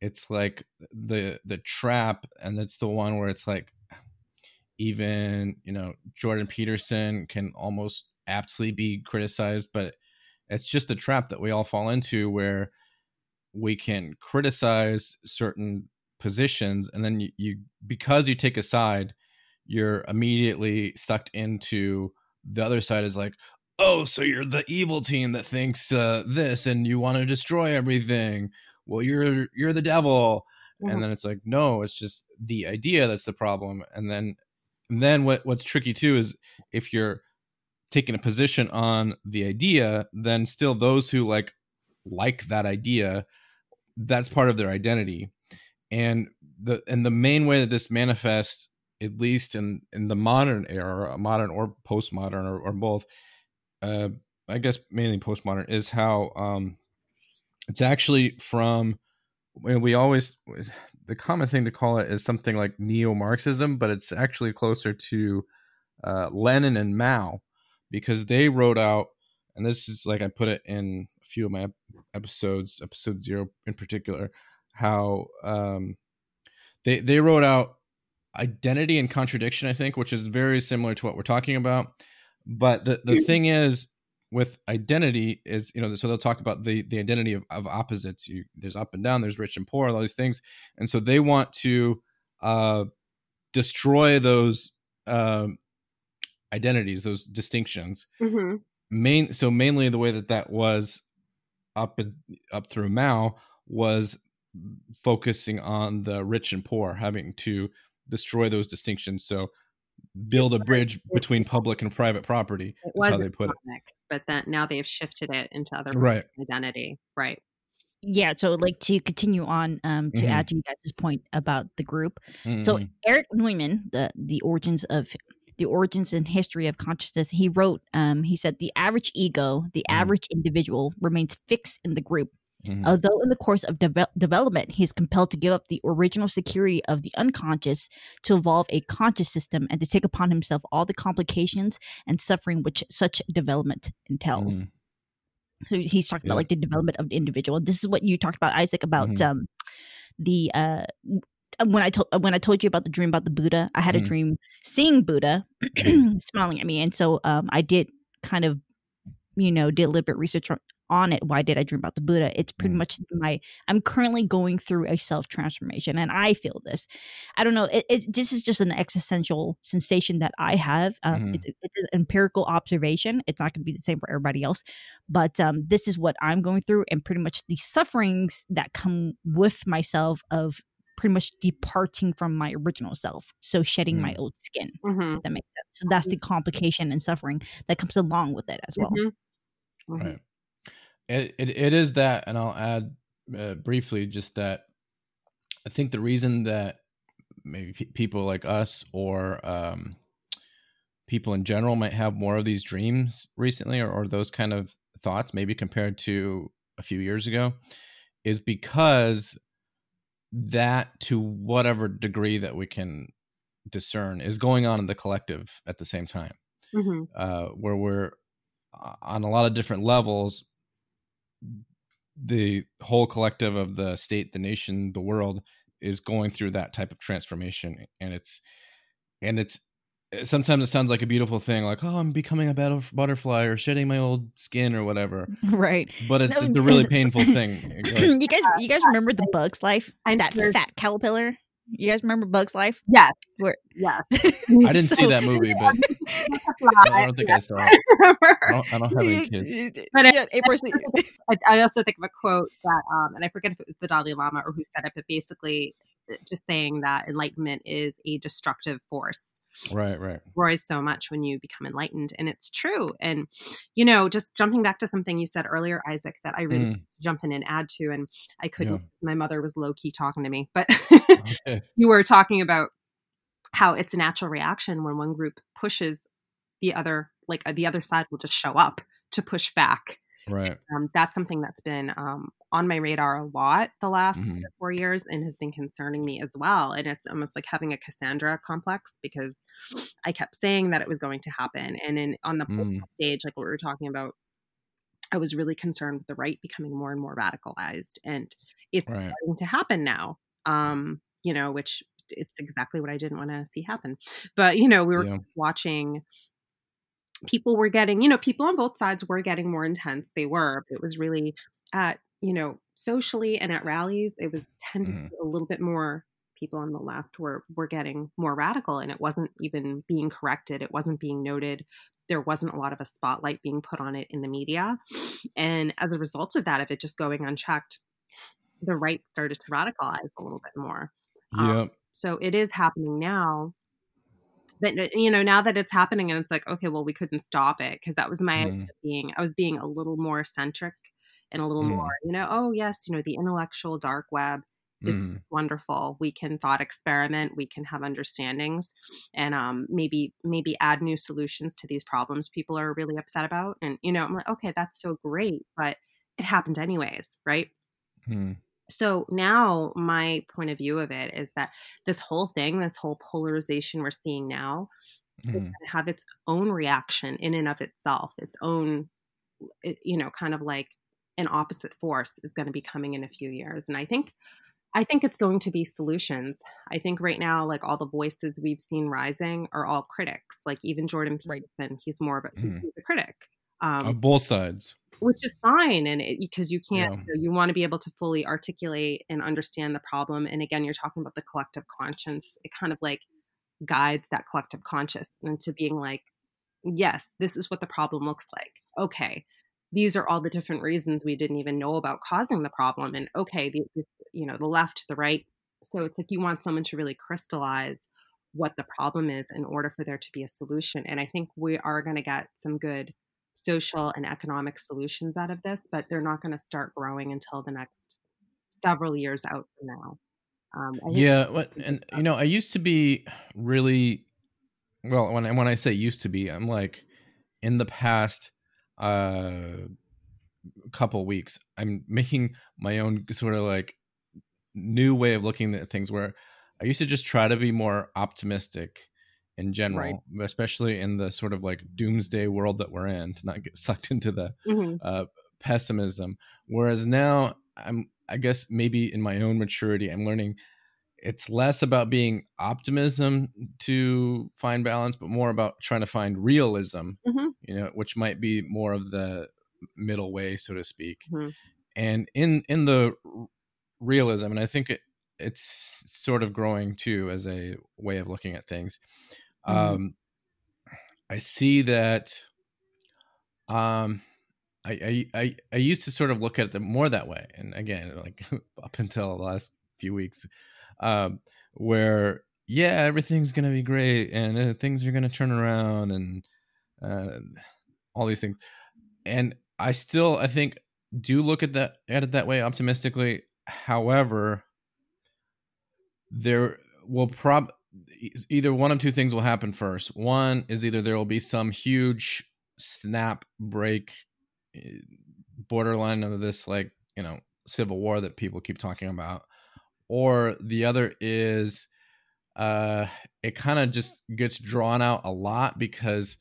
it's like the the trap and it's the one where it's like even you know jordan peterson can almost aptly be criticized but it's just a trap that we all fall into where we can criticize certain positions and then you, you because you take a side you're immediately sucked into the other side is like oh so you're the evil team that thinks uh, this and you want to destroy everything. Well you're you're the devil. Mhm. and then it's like no it's just the idea that's the problem. And then and then what what's tricky too is if you're taking a position on the idea then still those who like like that idea that's part of their identity. And the and the main way that this manifests at least in in the modern era modern or postmodern or, or both uh i guess mainly postmodern is how um it's actually from we always the common thing to call it is something like neo-marxism but it's actually closer to uh, lenin and mao because they wrote out and this is like i put it in a few of my episodes episode zero in particular how um they they wrote out identity and contradiction i think which is very similar to what we're talking about. But the the thing is with identity is you know so they'll talk about the the identity of, of opposites. You there's up and down there's rich and poor all these things. And so they want to uh destroy those um identities those distinctions. Mhm. main so mainly the way that that was up and up through Mao was focusing on the rich and poor having to destroy those distinctions so build a bridge between public and private property it is was how they put it but then now they've shifted it into other right identity right Yeah, so like to continue on um to Mhm. add to you guys' point about the group. So Mhm. Erich Neumann, the the origins of the origins and history of consciousness, he wrote um he said the average ego, the Mhm. average individual remains fixed in the group. Mhm. Although in the course of deve- development, he is compelled to give up the original security of the unconscious to evolve a conscious system and to take upon himself all the complications and suffering which such development entails. Mhm. So he's talking Yeah. about like the development of the individual. This is what you talked about, Isaac, about Mhm. um the uh when I told when I told you about the dream about the Buddha, I had a dream seeing Buddha smiling at me, and so um I did kind of you know did a little bit research on, it why did i dream about the buddha it's pretty Mm. much my i'm currently going through a self transformation and i feel this i don't know it, it's this is just an existential sensation that i have um, Mhm. it's it's an empirical observation it's not going to be the same for everybody else but um, this is what i'm going through and pretty much the sufferings that come with myself of pretty much departing from my original self so shedding my old skin Mhm. if that makes sense so that's the complication and suffering that comes along with it as well Mhm. Mhm. Right. It, it it is that, and I'll add uh, briefly just that. I think the reason that maybe pe- people like us or um, people in general might have more of these dreams recently, or, or those kind of thoughts, maybe compared to a few years ago, is because that, to whatever degree that we can discern, is going on in the collective at the same time Mhm. uh, where we're uh, on a lot of different levels the whole collective of the state the nation the world is going through that type of transformation. And it's and it's sometimes it sounds like a beautiful thing like oh i'm becoming a better butterfly or shedding my old skin or whatever. Right. But it's, No, it's a really painful thing. You guys you guys remember the bugs life I that fat caterpillar you guys remember bugs life Yes. Where- Yes. i didn't see that movie but i don't think i saw it I don't, I don't have any kids But yeah, April, I, I also think of a quote that, um, and I forget if it was the Dalai Lama or who said it, but basically uh, just saying that enlightenment is a destructive force. Right right Destroys so much when you become enlightened, and it's true. And you know, just jumping back to something you said earlier, Isaac, that I really Mm, jump in and add to, and I couldn't. Yeah. My mother was low key talking to me, but okay. you were talking about how it's a natural reaction when one group pushes the other, like uh, the other side will just show up to push back. right Um, that's something that's been um, on my radar a lot the last Mhm. four years and has been concerning me as well. And it's almost like having a Cassandra complex because I kept saying that it was going to happen. And in on the Mm. stage, like what we were talking about, I was really concerned with the right becoming more and more radicalized. And it's right starting to happen now. Um, you know, which it's exactly what I didn't want to see happen. But you know, we were Yeah. watching people were getting, you know, people on both sides were getting more intense. They were. But it was really at, you know, socially and at rallies, it was tended Mhm. a little bit more people on the left were were getting more radical and it wasn't even being corrected. It wasn't being noted. There wasn't a lot of a spotlight being put on it in the media. And as a result of that, of it just going unchecked, the right started to radicalize a little bit more. Um, So it is happening now. But uh, you know, now that it's happening and it's like, okay, well, we couldn't stop it because that was my idea of being I was being a little more centric and a little Mhm. more, you know, oh yes, you know, the intellectual dark web is Mhm. wonderful. We can thought experiment, we can have understandings and um maybe maybe add new solutions to these problems people are really upset about. And you know, I'm like, okay, that's so great, but it happened anyways, right? Mhm. so now my point of view of it is that this whole thing this whole polarization we're seeing now to have its own reaction in and of itself its own you know kind of like an opposite force is going to be coming in a few years and i think i think it's going to be solutions. I think right now like all the voices we've seen rising are all critics like even jordan peterson he's more of a he's a critic um, on both sides. which is fine and because you can't Yeah. you, know, you want to be able to fully articulate and understand the problem and again you're talking about the collective conscience it kind of like guides that collective conscious into being like yes this is what the problem looks like. Okay these are all the different reasons we didn't even know about causing the problem and okay the, the you know the left the right so it's like you want someone to really crystallize what the problem is in order for there to be a solution and i think we are going to get some good social and economic solutions out of this, but they're not going to start growing until the next several years out from now. Um, yeah what and you know i used to be really well when, I- when i say used to be i'm like in the past uh couple weeks i'm making my own sort of like new way of looking at things where i used to just try to be more optimistic in general especially in the sort of like doomsday world that we're in to not get sucked into the Mhm. uh, pessimism. Whereas now, I'm, I guess maybe in my own maturity, I'm learning it's less about being optimism to find balance, but more about trying to find realism. Mhm. You know, which might be more of the middle way so to speak Mhm. and in in the realism and i think it, it's sort of growing too as a way of looking at things Mhm. um i see that um I, I i i used to sort of look at it more that way and again like up until the last few weeks um where yeah everything's gonna be great and uh, things are gonna turn around and uh all these things. And i still i think do look at that at it that way optimistically. However there will prob either one of two things will happen first. One is either there will be some huge snap break eh, borderline of this like you know civil war that people keep talking about. Or the other is uh it kind of just gets drawn out a lot because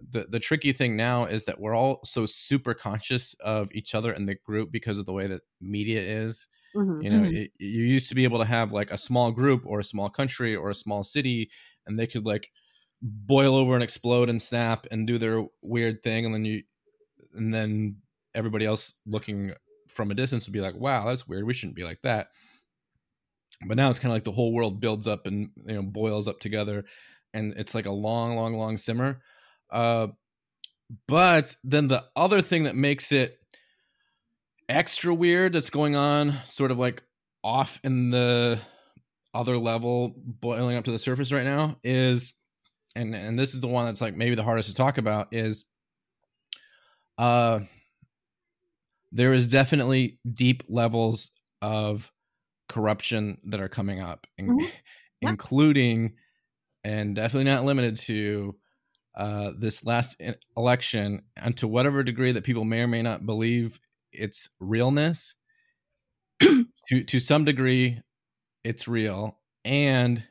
the the tricky thing now is that we're all so super conscious of each other in the group because of the way that media is Mhm. you know Mhm. it, you used to be able to have like a small group or a small country or a small city and they could like boil over and explode and snap and do their weird thing and then you and then everybody else looking from a distance would be like wow that's weird we shouldn't be like that but now it's kind of like the whole world builds up and you know boils up together and it's like a long long long simmer uh but then the other thing that makes it extra weird that's going on sort of like off in the other level boiling up to the surface right now is and and this is the one that's like maybe the hardest to talk about is uh there is definitely deep levels of corruption that are coming up Mhm. Yeah. including and definitely not limited to uh, this last election and to whatever degree that people may or may not believe its realness to to some degree it's real. And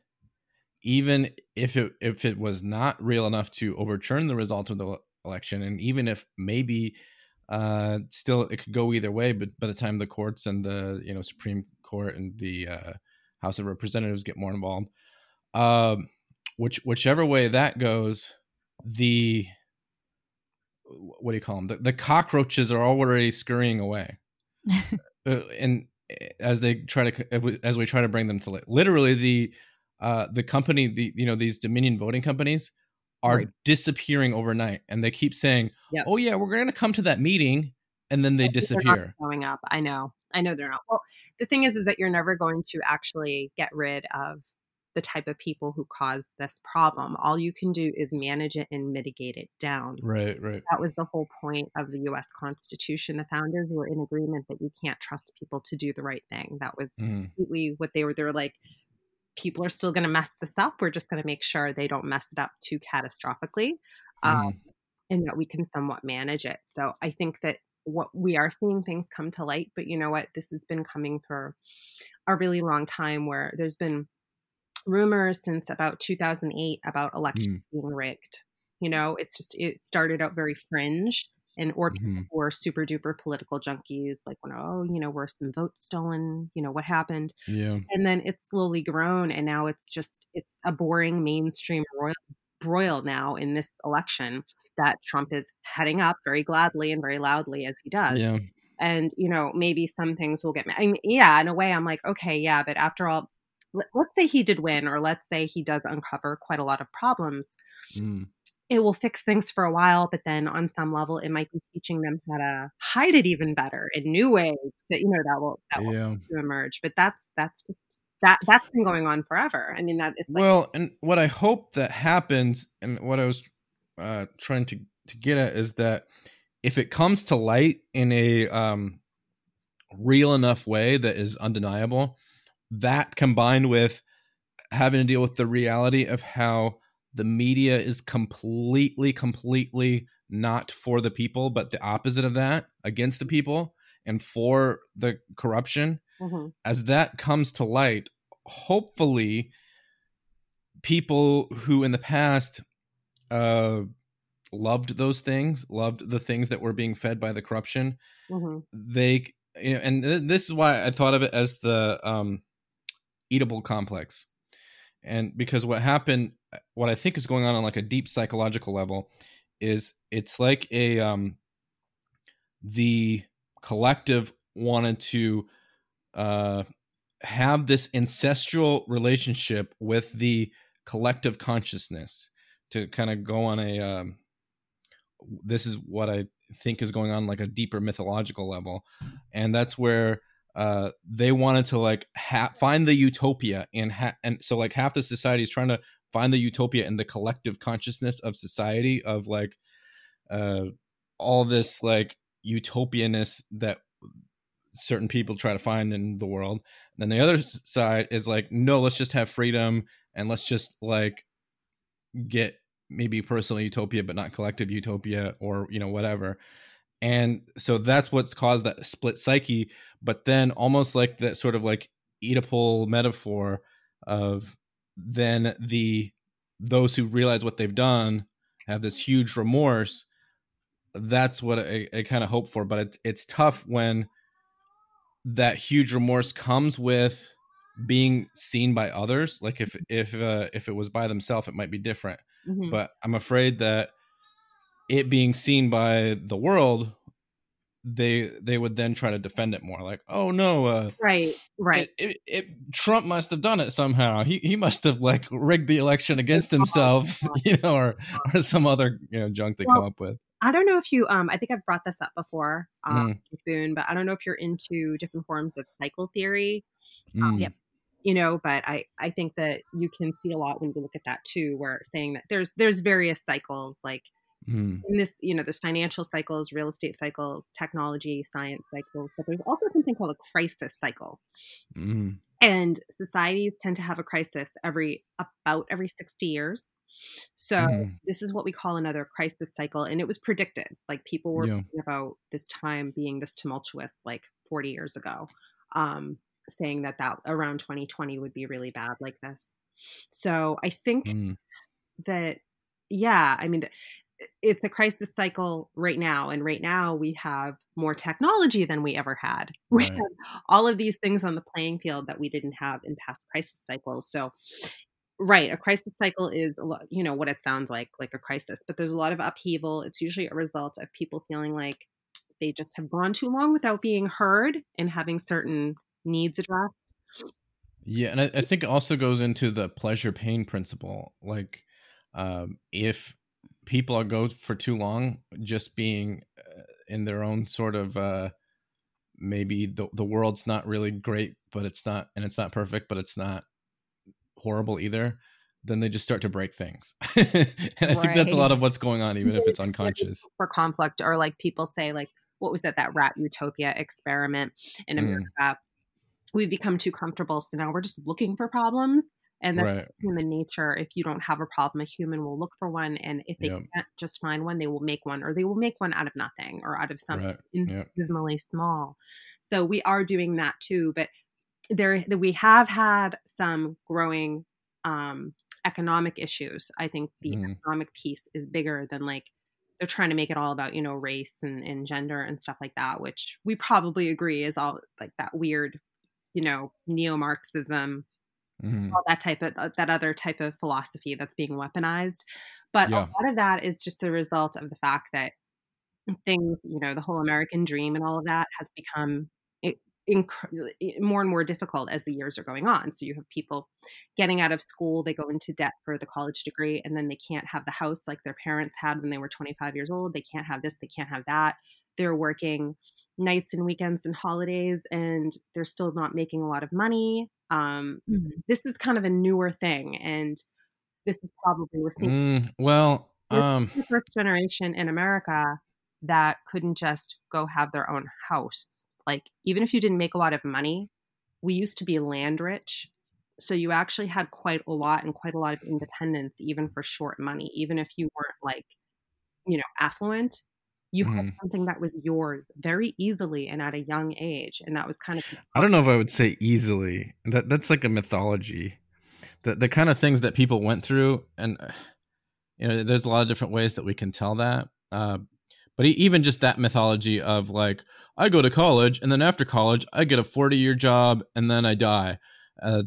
even if it if it was not real enough to overturn the result of the election and even if maybe uh still it could go either way but by the time the courts and the you know supreme court and the uh house of representatives get more involved um which whichever way that goes the what do you call them the, the cockroaches are already scurrying away uh, and as they try to as we try to bring them to li- literally the uh the company the you know these dominion voting companies are Right. disappearing overnight and they keep saying Yep. oh yeah we're going to come to that meeting and then they disappear showing up. I know. I know they're not. Well, the thing is, is that you're never going to actually get rid of the type of people who cause this problem. All you can do is manage it and mitigate it down. right right That was the whole point of the U.S. Constitution. The founders were in agreement that you can't trust people to do the right thing. That was Mhm. completely what they were. They were like, people are still going to mess this up. We're just going to make sure they don't mess it up too catastrophically, um, and that we can somewhat manage it. So I think that what we are seeing things come to light, but you know what? This has been coming for a really long time. Where there's been rumors since about 2008 about elections being rigged. You know, it's just it started out very fringe. And or people Mhm. who are super duper political junkies, like, when, oh, you know, were some votes stolen? You know, what happened? yeah and then it's slowly grown and now it's just it's a boring mainstream royal broil now in this election that trump is heading up very gladly and very loudly as he does yeah and you know maybe some things will get I mean, yeah in a way i'm like okay yeah but after all let's say he did win or let's say he does uncover quite a lot of problems Mm. it will fix things for a while, but then on some level, it might be teaching them how to hide it even better in new ways that you know that will that will yeah emerge. But that's that's that that's been going on forever. I mean that it's like well and what i hope that happens and what i was uh trying to to get at is that if it comes to light in a um real enough way that is undeniable that combined with having to deal with the reality of how the media is completely completely not for the people but the opposite of that against the people and for the corruption Mhm. as that comes to light, hopefully people who in the past uh loved those things, loved the things that were being fed by the corruption, Mhm. they you know and th- this is why I thought of it as the um Oedipal complex. And because what happened what I think is going on on like a deep psychological level is it's like a um the collective wanted to uh, have this ancestral relationship with the collective consciousness to kind of go on a um, this is what i think is going on like a deeper mythological level and that's where uh, they wanted to like ha- find the utopia and ha- and so like half the society is trying to find the utopia in the collective consciousness of society of like uh, all this like utopianness that certain people try to find in the world. And then the other side is like, no, let's just have freedom and let's just like get maybe personal utopia, but not collective utopia or, you know, whatever. And so that's what's caused that split psyche. But then almost like that sort of like Oedipal metaphor of then the those who realize what they've done have this huge remorse that's what I, I kind of hope for. But it's it's tough when that huge remorse comes with being seen by others. Like if if uh, if it was by themselves, it might be different. Mm-hmm. But I'm afraid that it being seen by the world they they would then try to defend it more like oh no uh, right right it, it, it, trump must have done it somehow he he must have like rigged the election against himself you know or or some other you know junk they well, come up with I don't know if you, um, I think I've brought this up before, um, mm. Boonn, but I don't know if you're into different forms of cycle theory. Um, mm. Yep. You know, but I, I think that you can see a lot when you look at that too, where saying that there's, there's various cycles, like mm. in this, you know, there's financial cycles, real estate cycles, technology, science cycles, but there's also something called a crisis cycle. Mm. And societies tend to have a crisis every, about every 60 years. So mm. this is what we call another crisis cycle, and it was predicted. Like people were yeah. about this time being this tumultuous, like 40 years ago, um, saying that that around 2020 would be really bad like this. So I think mm. that, yeah, I mean, it's a crisis cycle right now and right now we have more technology than we ever had we have all of these things on the playing field that we didn't have in past crisis cycles so Right. A crisis cycle is, a lot, you know, what it sounds like, like a crisis, but there's a lot of upheaval. It's usually a result of people feeling like they just have gone too long without being heard and having certain needs addressed. Yeah. And I, I think it also goes into the pleasure pain principle. Like, um, if people are go for too long just being uh, in their own sort of, uh, maybe the, the world's not really great, but it's not, and it's not perfect, but it's not horrible either, then they just start to break things. and I right. think that's a lot of what's going on, even if it's unconscious. For conflict, or like people say, like, what was that, that rat utopia experiment in mm. America? Mm. We've become too comfortable. So now we're just looking for problems. And that's right. human nature. If you don't have a problem, a human will look for one. And if they yep. can't just find one, they will make one, or they will make one out of nothing or out of something right. infinitesimally yep. small. So we are doing that too. But there we have had some growing um, economic issues. I think the mm. economic piece is bigger than like they're trying to make it all about you know race and, and gender and stuff like that, which we probably agree is all like that weird, you know, neo Marxism, mm. all that type of uh, that other type of philosophy that's being weaponized. But yeah. a lot of that is just a result of the fact that things, you know, the whole American dream and all of that has become inc- more and more difficult as the years are going on. So you have people getting out of school, they go into debt for the college degree, and then they can't have the house like their parents had when they were 25 years old. They can't have this, they can't have that. They're working nights and weekends and holidays, and they're still not making a lot of money. Um, mm-hmm. This is kind of a newer thing, and this is probably we're seeing. Mm, well, um, the first generation in America that couldn't just go have their own house like even if you didn't make a lot of money we used to be land rich so you actually had quite a lot and quite a lot of independence even for short money even if you weren't like you know affluent you mm. had mm-hmm. something that was yours very easily and at a young age and that was kind of i don't know if i would say easily that that's like a mythology the the kind of things that people went through and you know there's a lot of different ways that we can tell that uh, but even just that mythology of like, I go to college and then after college, I get a 40 year job and then I die. Uh,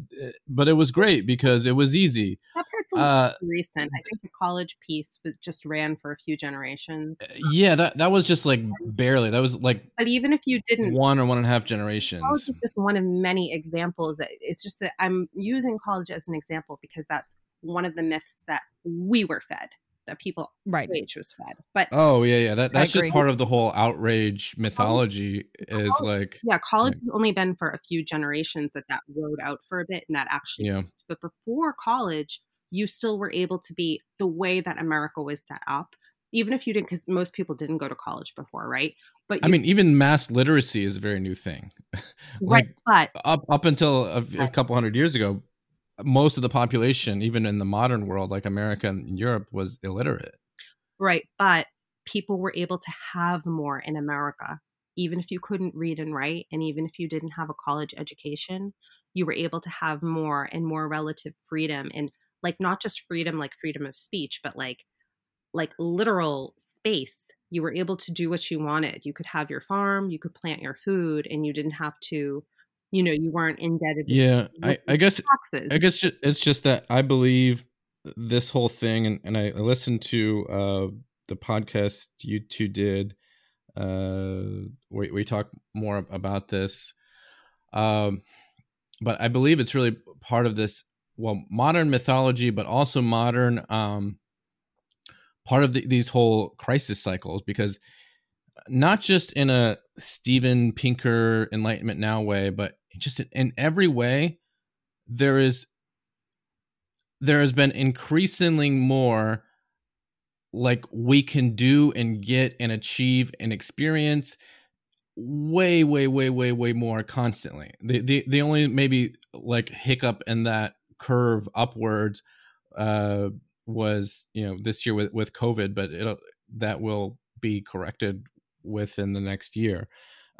but it was great because it was easy. That part's it's a uh, recent. I think the college piece just ran for a few generations. Uh, yeah, that that was just like barely. That was like, but even if you didn't, one or one and a half generations. College is just one of many examples. That it's just that I'm using college as an example because that's one of the myths that we were fed that people right age was fed. But oh yeah, yeah, that, that's just part of the whole outrage mythology. College, is like yeah, college yeah. has only been for a few generations that that rode out for a bit, and that actually. Yeah. But before college, you still were able to be the way that America was set up. Even if you didn't, because most people didn't go to college before, right? But you, I mean, even mass literacy is a very new thing. like, right, but up up until a, a couple hundred years ago, most of the population, even in the modern world, like America and Europe, was illiterate. Right. But people were able to have more in America. Even if you couldn't read and write, and even if you didn't have a college education, you were able to have more and more relative freedom and like not just freedom like freedom of speech, but like like literal space. You were able to do what you wanted. You could have your farm, you could plant your food, and you didn't have to you know you weren't indebted yeah i, I guess taxes. i guess it's just that i believe this whole thing and, and i listened to uh the podcast you two did uh we, we talk more about this um but i believe it's really part of this well modern mythology but also modern um part of the, these whole crisis cycles because not just in a Steven Pinker Enlightenment Now way, but just in every way, there is there has been increasingly more like we can do and get and achieve and experience way way way way way more constantly. The the, the only maybe like hiccup in that curve upwards uh was you know this year with with covid but it'll that will be corrected within the next year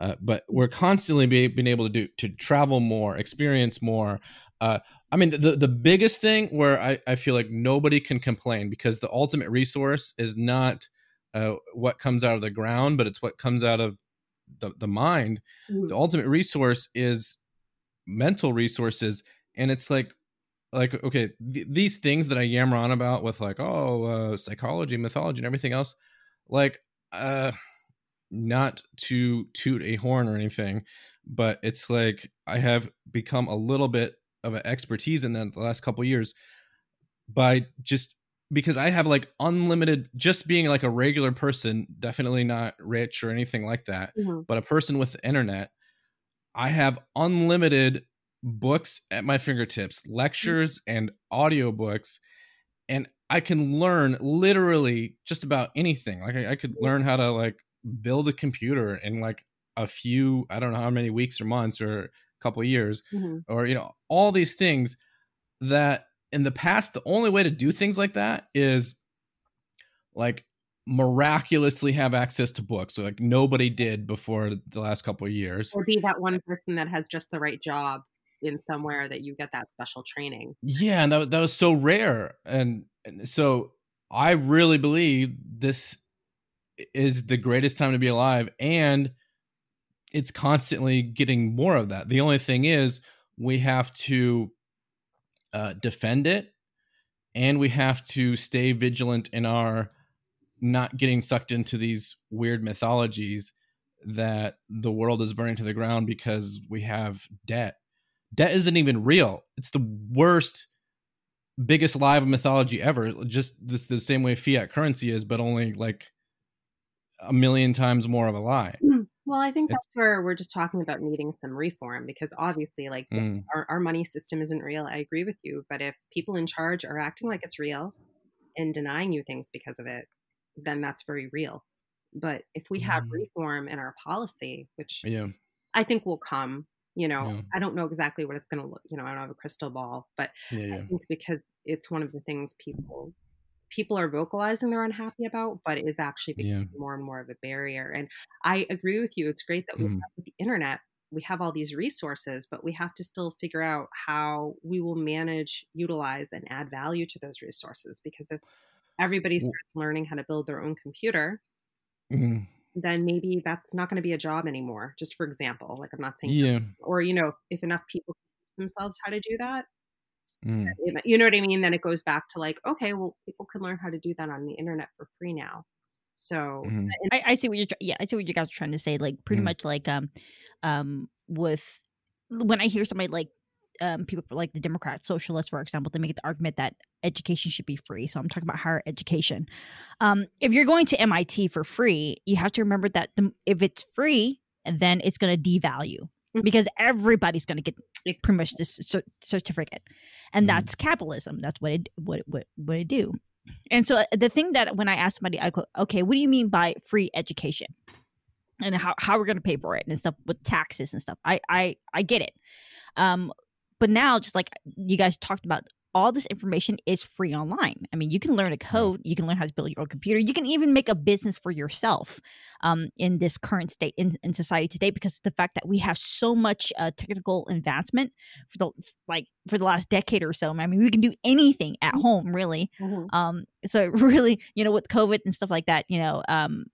uh, but we're constantly be, being able to do to travel more, experience more. Uh, I mean, the the biggest thing where I, I feel like nobody can complain because the ultimate resource is not uh, what comes out of the ground, but it's what comes out of the the mind. Mm-hmm. The ultimate resource is mental resources, and it's like like okay, th- these things that I yammer on about with like oh uh, psychology, mythology, and everything else, like uh not to toot a horn or anything, but it's like I have become a little bit of an expertise in that the last couple years by just because I have like unlimited just being like a regular person, definitely not rich or anything like that, mm-hmm. but a person with the internet, I have unlimited books at my fingertips, mm-hmm. lectures and audiobooks and I can learn literally just about anything. Like I, I could learn how to like build a computer in like a few i don't know how many weeks or months or a couple years mm-hmm. or you know all these things that in the past the only way to do things like that is like miraculously have access to books so like nobody did before the last couple of years or be that one person that has just the right job in somewhere that you get that special training. Yeah and that, that was so rare and, and so i really believe this is the greatest time to be alive and it's constantly getting more of that. The only thing is we have to uh, defend it and we have to stay vigilant in our not getting sucked into these weird mythologies that the world is burning to the ground because we have debt debt isn't even real it's the worst biggest lie of mythology ever just this the same way fiat currency is but only like a million times more of a lie. Hmm. Well, I think that's where we're just talking about needing some reform because obviously, like, mm. our, our money system isn't real. I agree with you. But if people in charge are acting like it's real and denying you things because of it, then that's very real. But if we have mm. reform in our policy, which yeah. I think will come, you know, yeah. I don't know exactly what it's going to look, you know, I don't have a crystal ball, but yeah, yeah. I think because it's one of the things people people are vocalizing they're unhappy about, but it is actually becoming more and more of a barrier. And I agree with you. It's great that we mm. have the internet. We have all these resources, but we have to still figure out how we will manage, utilize, and add value to those resources. Because if everybody starts learning how to build their own computer, mm. Then maybe that's not going to be a job anymore. Just for example, like I'm not saying, yeah, or you know, if enough people themselves how to do that, Mm. You know what I mean? Then it goes back to like, okay, well, people can learn how to do that on the internet for free now. So Mhm. I, I see what you're yeah i see what you guys are trying to say like pretty Mm. much like um um with when i hear somebody like um people like the democrats socialists for example they make the argument that education should be free so i'm talking about higher education um if you're going to mit for free you have to remember that the, if it's free then it's going to devalue Mhm. because everybody's going to get pretty much this cer- certificate and Mhm. that's capitalism that's what it what what, what it do and so uh, the thing that when I ask somebody, I go, okay, what do you mean by free education? And how, how we're going to pay for it and stuff with taxes and stuff. I, I, I get it. Um, but now just like you guys talked about, all this information is free online. I mean, you can learn a code, you can learn how to build your own computer, you can even make a business for yourself um, in this current state in, in society today because of the fact that we have so much uh, technical advancement for the like for the last decade or so. I mean, we can do anything at home, really Mhm. um so it really you know with covid and stuff like that you know um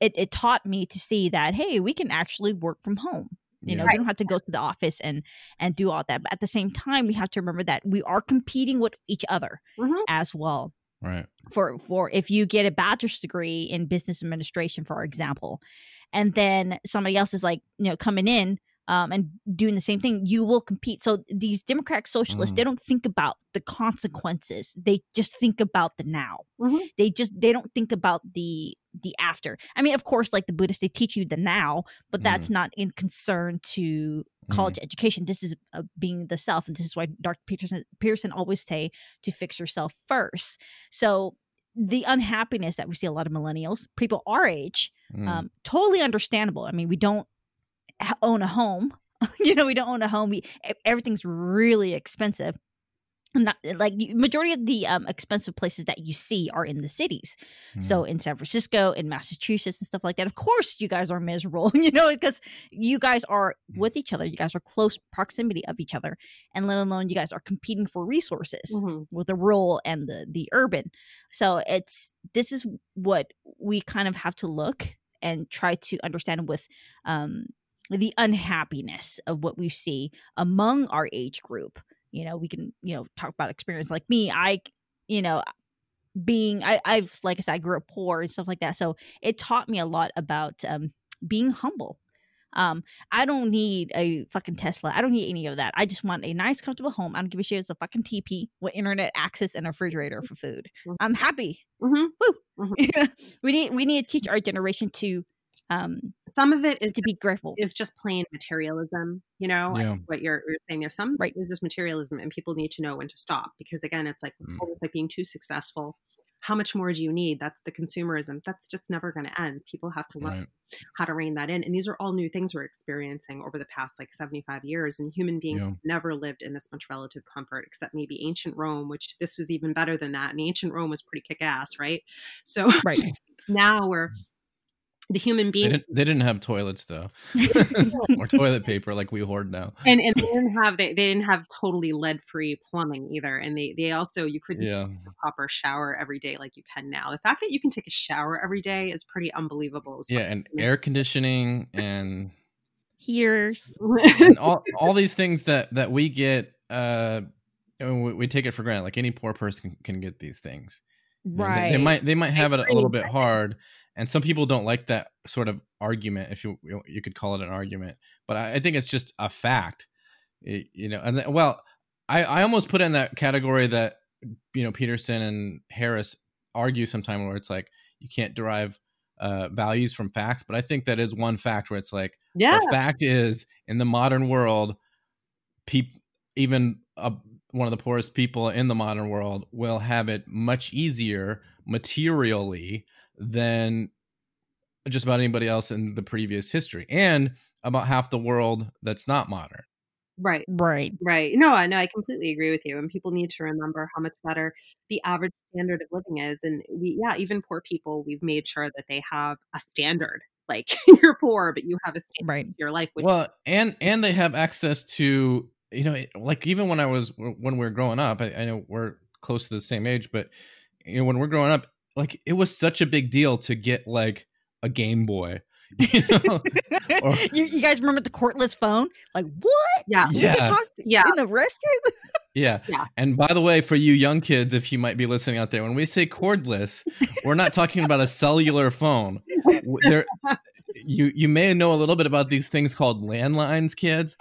it, it taught me to see that hey we can actually work from home you know Yeah. we don't have to go to the office and and do all that but at the same time we have to remember that we are competing with each other Mhm. as well Right. for for if you get a bachelor's degree in business administration for example and then somebody else is like you know coming in um, and doing the same thing you will compete so these democratic socialists Mm. they don't think about the consequences they just think about the now Mhm. they just they don't think about the the after. I mean of course like the buddhists they teach you the now but that's not in concern to college education. This is uh, being the self and this is why dr. Peterson peterson always say to fix yourself first. So the unhappiness that we see a lot of millennials people our age Mm. um, totally understandable. I mean we don't own a home. You know we don't own a home. We everything's really expensive not like majority of the um, expensive places that you see are in the cities Mm. so in san francisco in massachusetts and stuff like that of course you guys are miserable you know because you guys are Mm. with each other you guys are close proximity of each other and let alone you guys are competing for resources Mhm. with the rural and the the urban so it's this is what we kind of have to look and try to understand with um the unhappiness of what we see among our age group you know we can you know talk about experience. Like me i you know being I, i've like i said i grew up poor and stuff like that. So it taught me a lot about um being humble. Um i don't need a fucking tesla. I don't need any of that. I just want a nice comfortable home. I don't give a shit. It's a fucking tp with internet access and a refrigerator for food. Mhm. i'm happy. Mhm. we need we need to teach our generation to um Some of it is to be grateful is just plain materialism. You know, I Yeah. think what you're, you're saying. There's some Right. is just materialism, and people need to know when to stop because again, it's like Mm. almost like being too successful. How much more do you need? That's the consumerism. That's just never going to end. People have to learn Right. how to rein that in. And these are all new things we're experiencing over the past like 75 years. And human beings Yeah. never lived in this much relative comfort, except maybe ancient Rome, which this was even better than that. And ancient Rome was pretty kick ass, right? So right now we're the human They being didn't, they didn't have toilets though, or toilet paper like we hoard now. and and they didn't have they, they didn't have totally lead free plumbing either and they they also you couldn't Yeah. take a proper shower every day like you can now the fact that you can take a shower every day is pretty unbelievable as Yeah, and air conditioning and here's well. and all all these things that that we get uh we, we take it for granted like any poor person can, can get these things You know, they- right. they, might they might have it a little bit hard and some people don't like that sort of argument if you you could call it an argument but i, I think it's just a fact. It- you know and well i i almost put in that category that you know peterson and harris argue sometime where it's like you can't derive uh, values from facts but i think that is one fact where it's like yeah. the fact is, in the modern world, people even one of the poorest people in the modern world will have it much easier materially than just about anybody else in the previous history, and about half the world that's not modern. right. Right. Right. No i know i completely agree with you and people need to remember how much better the average standard of living is and we yeah even poor people we've made sure that they have a standard. Like you're poor but you have a standard right. to your life which Well, and and they have access to you know, like even when I was when we were growing up, I, I know we're close to the same age, but you know, when we're growing up, like it was such a big deal to get like a Game Boy. You, know? Or- you, you guys remember the cordless phone? Like what? Yeah. Yeah. talk Yeah. in the restroom. yeah. Yeah. And by the way, for you young kids, if you might be listening out there, when we say cordless, we're not talking about a cellular phone. There, you you may know a little bit about these things called landlines, kids,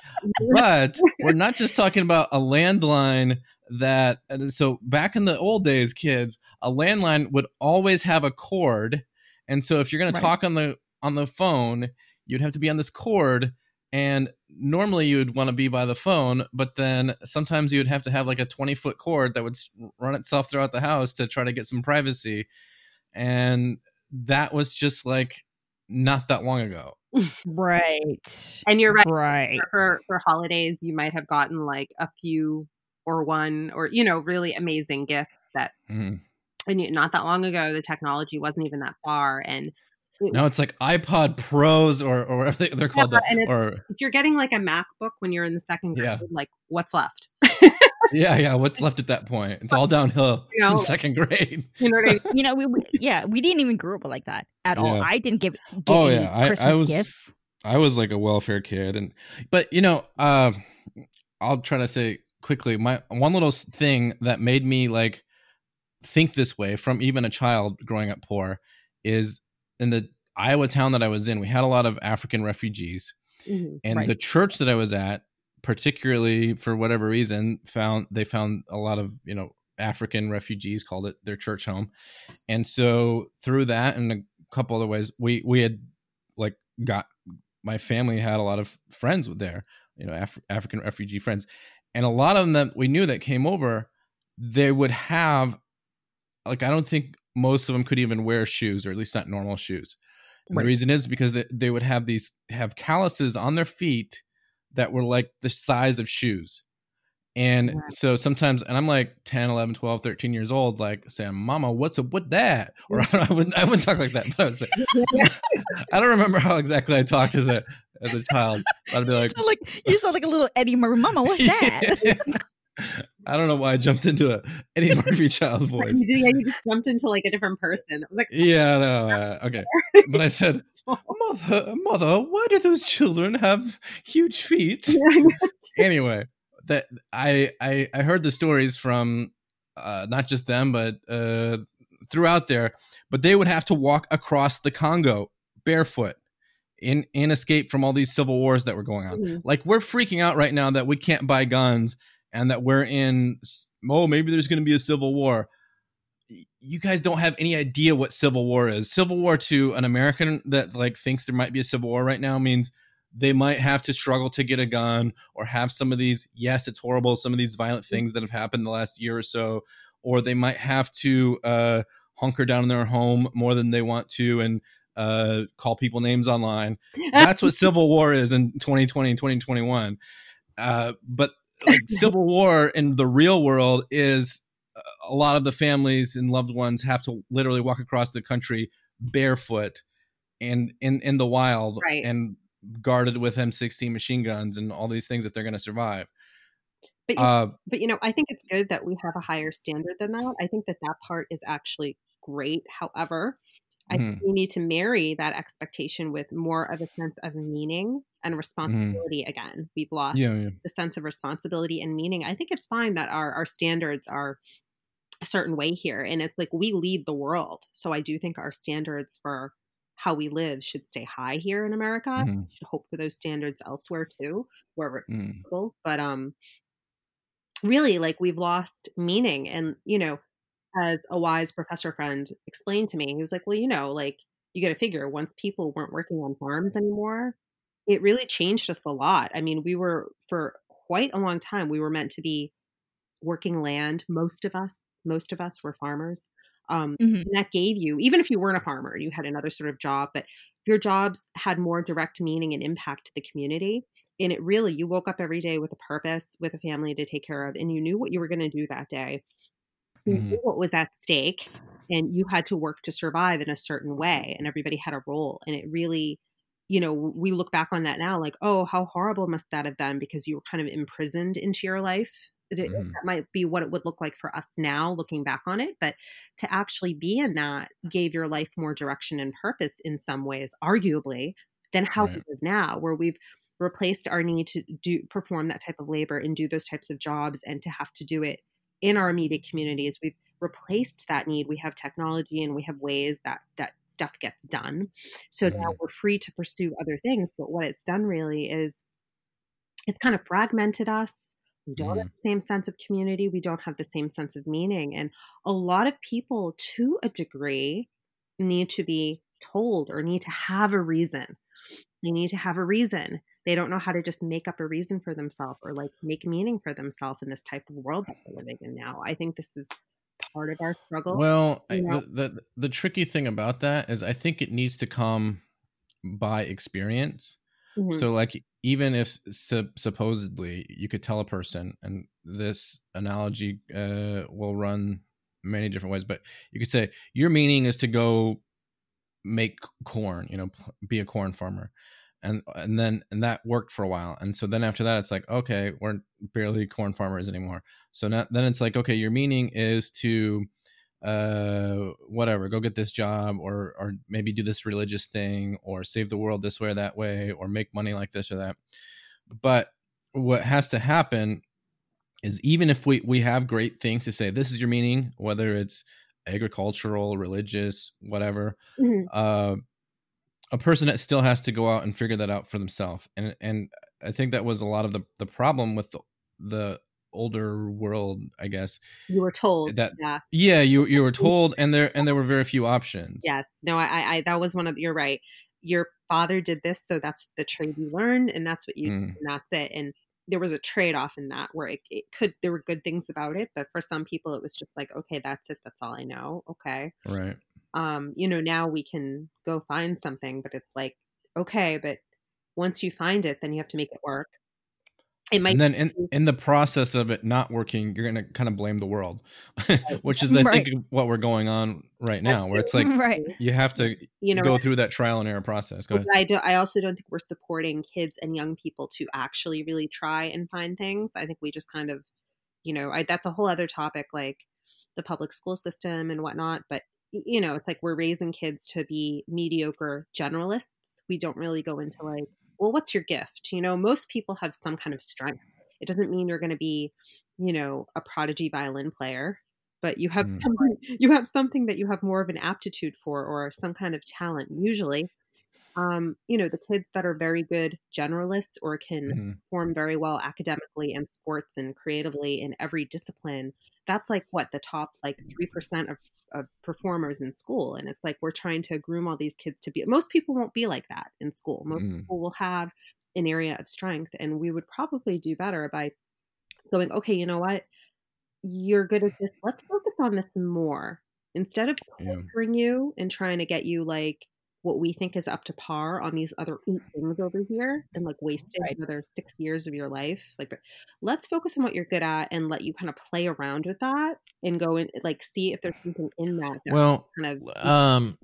but we're not just talking about a landline that so back in the old days kids a landline would always have a cord and so if you're going Right. to talk on the on the phone you'd have to be on this cord and normally you would want to be by the phone but then sometimes you would have to have like a 20 foot cord that would run itself throughout the house to try to get some privacy and that was just like not that long ago Right. And you're right. Right. For for holidays, you might have gotten like a few or one or you know really amazing gifts that Mhm. and you, not that long ago the technology wasn't even that far and it- now it's like ipod pros or or whatever they- they're called Yeah, the- and it's- or if you're getting like a MacBook when you're in the second grade, Yeah. like what's left? Yeah, yeah. What's left at that point? It's all downhill You know, in second grade. You know I mean? You know, we, we yeah, we didn't even grow up like that at all. I didn't give get Oh, any yeah. I- I was- gifts. I was like a welfare kid, and but you know, uh, I'll try to say quickly. My one little thing that made me like think this way from even a child growing up poor is in the Iowa town that I was in. We had a lot of African refugees, Mhm. and Right. the church that I was at, particularly for whatever reason, found they found a lot of you know African refugees, called it their church home, and so through that and a couple other ways, we we had like got my family had a lot of friends with there, you know, Af- African refugee friends, and a lot of them that we knew that came over, they would have like I don't think most of them could even wear shoes or at least not normal shoes. And Right. the reason is because they, they would have these have calluses on their feet that were like the size of shoes. And so sometimes, and I'm like 10, 11, 12, 13 years old, like saying, Mama, what's up with that? Or I wouldn't, I wouldn't talk like that, but I would say, I don't remember how exactly I talked as a, as a child. I'd be you like, sound like you sound like a little Eddie Murphy. Mama, what's that? I don't know why I jumped into a Eddie Murphy child voice. You, yeah, you just jumped into like a different person. I was like, Yeah, no, uh, okay. But I said, Mother, mother, why do those children have huge feet? anyway, that I, I I heard the stories from uh, not just them, but uh, throughout there. But they would have to walk across the Congo barefoot in in escape from all these civil wars that were going on. Mhm. Like we're freaking out right now that we can't buy guns and that we're in. Oh, maybe there's going to be a civil war. You guys don't have any idea what civil war is. Civil war to an American that like thinks there might be a civil war right now means they might have to struggle to get a gun or have some of these yes it's horrible some of these violent things that have happened the last year or so or they might have to uh, hunker down in their home more than they want to and uh, call people names online that's what civil war is in 2020 and 2021 uh, but like civil war in the real world is uh, a lot of the families and loved ones have to literally walk across the country barefoot and in in the wild Right. and guarded with M16 machine guns and all these things that they're going to survive. But you, Uh, but you know, I think it's good that we have a higher standard than that. I think that that part is actually great. However, I think we need to marry that expectation with more of a sense of meaning and responsibility. Again, we've lost yeah, yeah, the sense of responsibility and meaning. I think it's fine that our our standards are a certain way here, and it's like we lead the world. So I do think our standards for how we live should stay high here in America. Mhm. We should hope for those standards elsewhere too, wherever it's Mm. possible. But um, really, like we've lost meaning, and you know, as a wise professor friend explained to me, he was like, "Well, you know, like you got to figure once people weren't working on farms anymore, it really changed us a lot. I mean, we were for quite a long time we were meant to be working land. Most of us, most of us were farmers. Um, Mhm. and that gave you, even if you weren't a farmer, you had another sort of job, but your jobs had more direct meaning and impact to the community. And it really, you woke up every day with a purpose, with a family to take care of, and you knew what you were going to do that day. You Mhm. knew what was at stake, and you had to work to survive in a certain way, and everybody had a role. And it really, you know, we look back on that now like, oh, how horrible must that have been because you were kind of imprisoned into your life mm-hmm. that might be what it would look like for us now looking back on it but to actually be in that gave your life more direction and purpose in some ways arguably than how right. we live now where we've replaced our need to do perform that type of labor and do those types of jobs and to have to do it in our immediate communities we've replaced that need we have technology and we have ways that that stuff gets done. So mm-hmm. now we're free to pursue other things but what it's done really is it's kind of fragmented us. We don't mm. have the same sense of community. We don't have the same sense of meaning. And a lot of people to a degree need to be told or need to have a reason. They need to have a reason. They don't know how to just make up a reason for themselves or like make meaning for themselves in this type of world that we're living in now. I think this is part of our struggle well you know? the, the the tricky thing about that is i think it needs to come by experience mm-hmm. so like even if su- supposedly you could tell a person and this analogy uh, will run many different ways but you could say your meaning is to go make corn you know be a corn farmer and and then and that worked for a while and so then after that it's like okay we're barely corn farmers anymore so now then it's like okay your meaning is to uh whatever go get this job or or maybe do this religious thing or save the world this way or that way or make money like this or that but what has to happen is even if we we have great things to say this is your meaning whether it's agricultural religious whatever mm-hmm. uh a person that still has to go out and figure that out for themselves and and i think that was a lot of the the problem with the, the older world, I guess. You were told that. Yeah, yeah you you were told, and there and there were very few options. Yes, no, I, I that was one of. You're right. Your father did this, so that's the trade you learned, and that's what you, mm. and that's it. And there was a trade off in that where it, it could there were good things about it, but for some people it was just like, okay, that's it, that's all I know. Okay, right. Um, you know, now we can go find something, but it's like, okay, but once you find it, then you have to make it work it might and then in, in the process of it not working you're going to kind of blame the world which is i right. think what we're going on right now where it's like right. you have to you know go through that trial and error process go ahead. i do i also don't think we're supporting kids and young people to actually really try and find things i think we just kind of you know I, that's a whole other topic like the public school system and whatnot but you know it's like we're raising kids to be mediocre generalists we don't really go into like well, what's your gift? You know, most people have some kind of strength. It doesn't mean you're going to be, you know, a prodigy violin player, but you have mm. something, you have something that you have more of an aptitude for or some kind of talent. Usually, um, you know, the kids that are very good generalists or can mm-hmm. perform very well academically and sports and creatively in every discipline that's like what the top like 3% of, of performers in school and it's like we're trying to groom all these kids to be most people won't be like that in school most mm. people will have an area of strength and we would probably do better by going okay you know what you're good at this let's focus on this more instead of yeah. you and trying to get you like what we think is up to par on these other eight things over here and like wasting right. another six years of your life. Like, let's focus on what you're good at and let you kind of play around with that and go and like see if there's something in that. that well, kind of, um,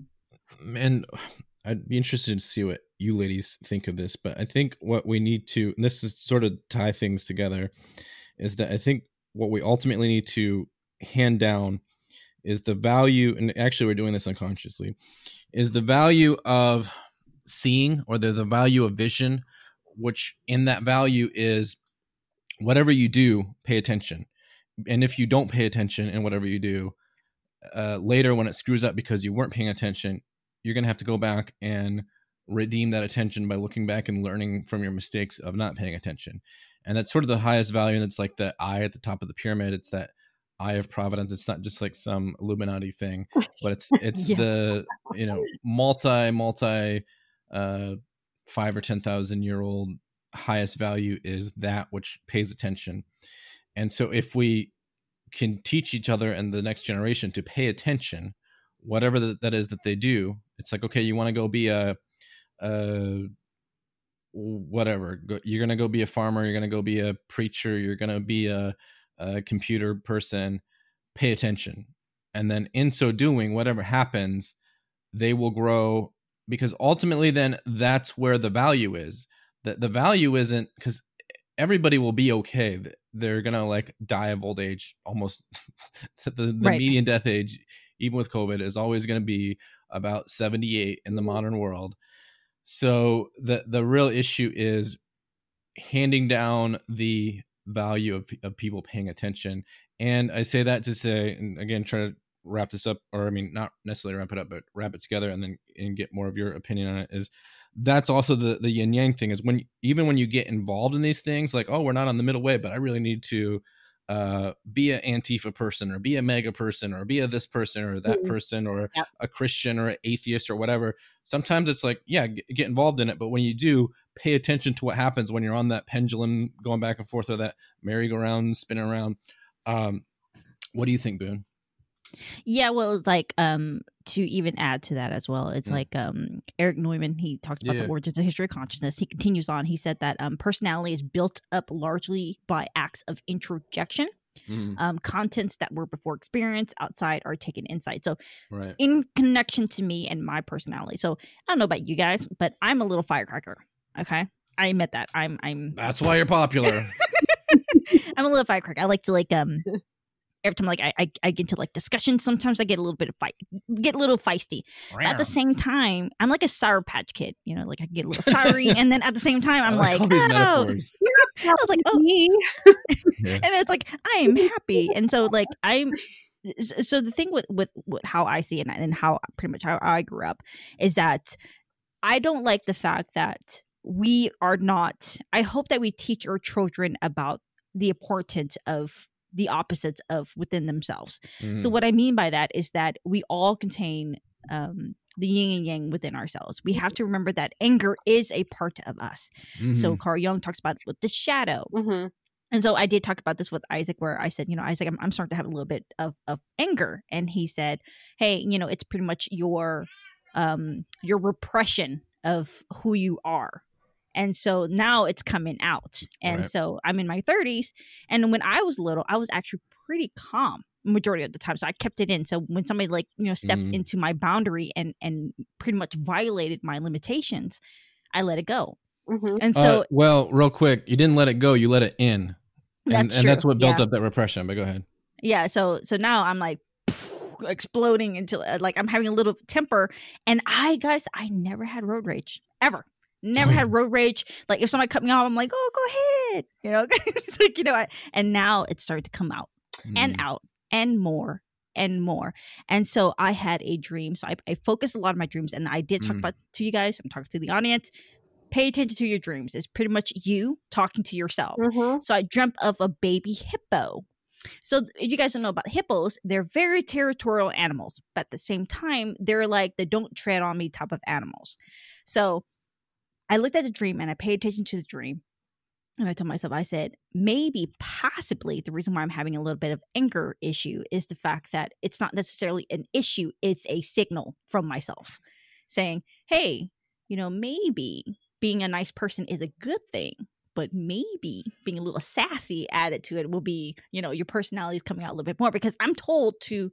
and I'd be interested to see what you ladies think of this, but I think what we need to, and this is sort of tie things together, is that I think what we ultimately need to hand down is the value, and actually we're doing this unconsciously, is the value of seeing or the, the value of vision, which in that value is whatever you do, pay attention. And if you don't pay attention in whatever you do, uh, later when it screws up because you weren't paying attention, you're going to have to go back and redeem that attention by looking back and learning from your mistakes of not paying attention. And that's sort of the highest value. And it's like the eye at the top of the pyramid. It's that eye of providence it's not just like some illuminati thing but it's it's yeah. the you know multi multi uh five or ten thousand year old highest value is that which pays attention and so if we can teach each other and the next generation to pay attention whatever that is that they do it's like okay you want to go be a, a whatever you're gonna go be a farmer you're gonna go be a preacher you're gonna be a a computer person pay attention and then in so doing whatever happens they will grow because ultimately then that's where the value is that the value isn't because everybody will be okay. They're gonna like die of old age almost. the the Right. median death age, even with COVID, is always gonna be about 78 in the modern world. So the the real issue is handing down the value of, of people paying attention. And I say that to say, and again, try to wrap this up, or I mean, not necessarily wrap it up, but wrap it together, and then and get more of your opinion on it. Is that's also the the yin yang thing is when even when you get involved in these things, like oh, we're not on the middle way, but I really need to uh, be an Antifa person or be a MAGA person or be a this person or that Mhm. person or Yep. a Christian or an atheist or whatever. Sometimes it's like, yeah, g- get involved in it. But when you do, pay attention to what happens when you're on that pendulum going back and forth or that merry-go-round spinning around. Um, what do you think, Boonn? Yeah, well, like um to even add to that as well, it's Mm. like um Erich Neumann. He talked about Yeah. the origins of history of consciousness. He continues on. He said that um personality is built up largely by acts of introjection. Mm, Um, contents that were before experience outside are taken inside. So right. in connection to me and my personality. So I don't know about you guys, but I'm a little firecracker. Okay, I admit that. I'm I'm That's why you're popular. I'm a little firecracker. I like to like um every time like I, I I get into like discussions. Sometimes I get a little bit of fight, get a little feisty. But at the same time, I'm like a sour patch kid. You know, like I get a little soury, and then at the same time, I'm I like, all oh. I was like, oh, Me. Yeah. and it's like I am happy, and so like I'm. So the thing with with, with how I see it and how pretty much how I grew up is that I don't like the fact that we are not. I hope that we teach our children about the importance of the opposites of within themselves. So Mm, what I mean by that is that we all contain um, the yin and yang within ourselves. We have to remember that anger is a part of us. So mhm. Carl Jung talks about it with the shadow. hmm And so I did talk about this with Isaac, where I said, you know, Isaac, I'm, I'm starting to have a little bit of, of anger. And he said, hey, you know, it's pretty much your um, your repression of who you are. And so now it's coming out. And Right. so I'm in my 30s. And when I was little, I was actually pretty calm majority of the time. So I kept it in. So when somebody like, you know, stepped Mhm. into my boundary and and pretty much violated my limitations, I let it go. hmm And Uh, so well, real quick, you didn't let it go; you let it in, and, that's and that's what built Yeah. up that repression. But go ahead. yeah so so now i'm like exploding into uh, like i'm having a little temper and i guys i never had road rage ever never had road rage. Like if somebody cut me off i'm like oh go ahead you know? It's like you know I, and now it started to come out and Mm, out and more and more. And so i had a dream. So i, I focused a lot of my dreams and i did talk Mm. about to you guys i'm talking to the audience. Pay attention to your dreams. It's pretty much you talking to yourself. Hmm so I dreamt of a baby hippo. So if you guys don't know about hippos, they're very territorial animals, but at the same time, they're like the don't tread on me type of animals. So I looked at the dream and I paid attention to the dream. And I told myself, I said, maybe possibly the reason why I'm having a little bit of anger issue is the fact that it's not necessarily an issue, it's a signal from myself saying, hey, you know, maybe being a nice person is a good thing but maybe being a little sassy added to it will be, you know, your personality is coming out a little bit more because I'm told to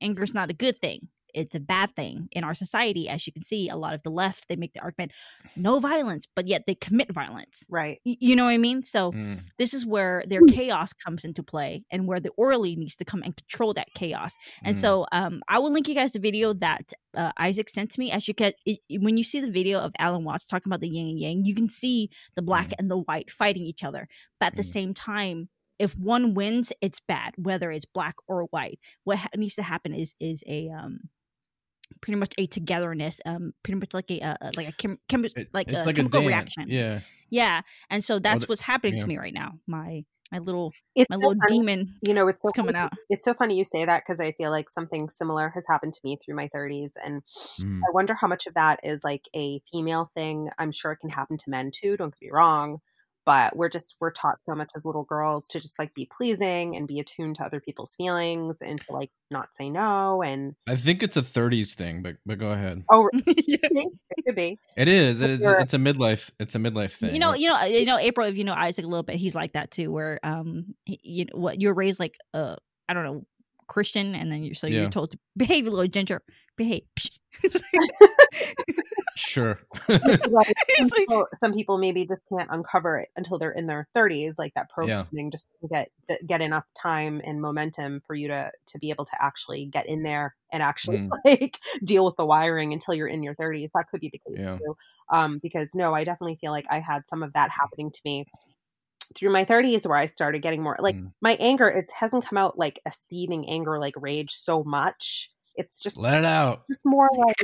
anger is not a good thing. It's a bad thing in our society. As you can see, a lot of the left, they make the argument, no violence, but yet they commit violence. Right. Y- You know what I mean? So mm, this is where their chaos comes into play and where the orally needs to come and control that chaos. And mm. so um, I will link you guys the video that uh, Isaac sent to me. As you get, it, it- when you see the video of Alan Watts talking about the yin and yang, you can see the black Mm. and the white fighting each other. But at the Mm. same time, if one wins, it's bad, whether it's black or white. What ha- needs to happen is is a um, pretty much a togetherness, um, pretty much like a uh, uh, like a chem- chem- It- like a like chemical dance. reaction. Yeah, Yeah, and so that's the- what's happening yeah. to me right now. My my little It's my so little funny. demon You know, it's so coming funny- out. It's so funny you say that because I feel like something similar has happened to me through my 30s, and Mm. I wonder how much of that is like a female thing. I'm sure it can happen to men too. Don't get me wrong, but we're just we're taught so much as little girls to just like be pleasing and be attuned to other people's feelings and to like not say no. And I think it's a 30s thing, but but go ahead. oh, Yeah. it could be. It is. It is. you're- It's a midlife. It's a midlife thing. You know, you know, you know, April. If you know Isaac a little bit, he's like that too. Where um, he- you know, what you're raised like uh, I don't know, Christian, and then you so Yeah. you're told to behave a little ginger, behave. sure. Like, some, people, some people maybe just can't uncover it until they're in their 30s, like that programming just to get get enough time and momentum for you to to be able to actually get in there and actually Mm. like deal with the wiring until you're in your 30s. That could be the case Yeah. too. Um, because no, I definitely feel like I had some of that happening to me through my 30s where I started getting more like Mm. my anger, it hasn't come out like a seething anger like rage so much. It's just Let it out. just more like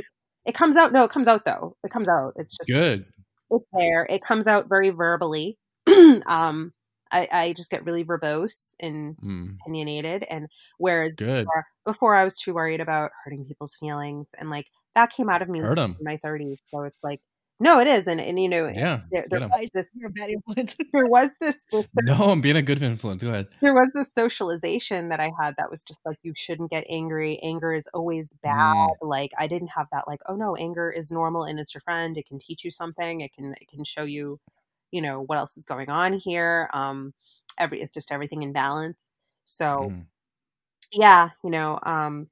it comes out. No, it comes out though. It comes out. It's just Good. it's there. It comes out very verbally. um, I, I just get really verbose and Mm, opinionated, and whereas good. before, before I was too worried about hurting people's feelings, and like that came out of me Hurt in my thirties. So it's like, no, it is, and and you know, Yeah. there, there was this You're a bad influence. there was this, this No, I'm being a good influence. Go ahead. there was this socialization that I had that was just like you shouldn't get angry. Anger is always bad. Mm. Like I didn't have that like, oh no, anger is normal and it's your friend. It can teach you something. It can it can show you, you know, what else is going on here. Um every it's just everything in balance. So Mm, yeah, you know, um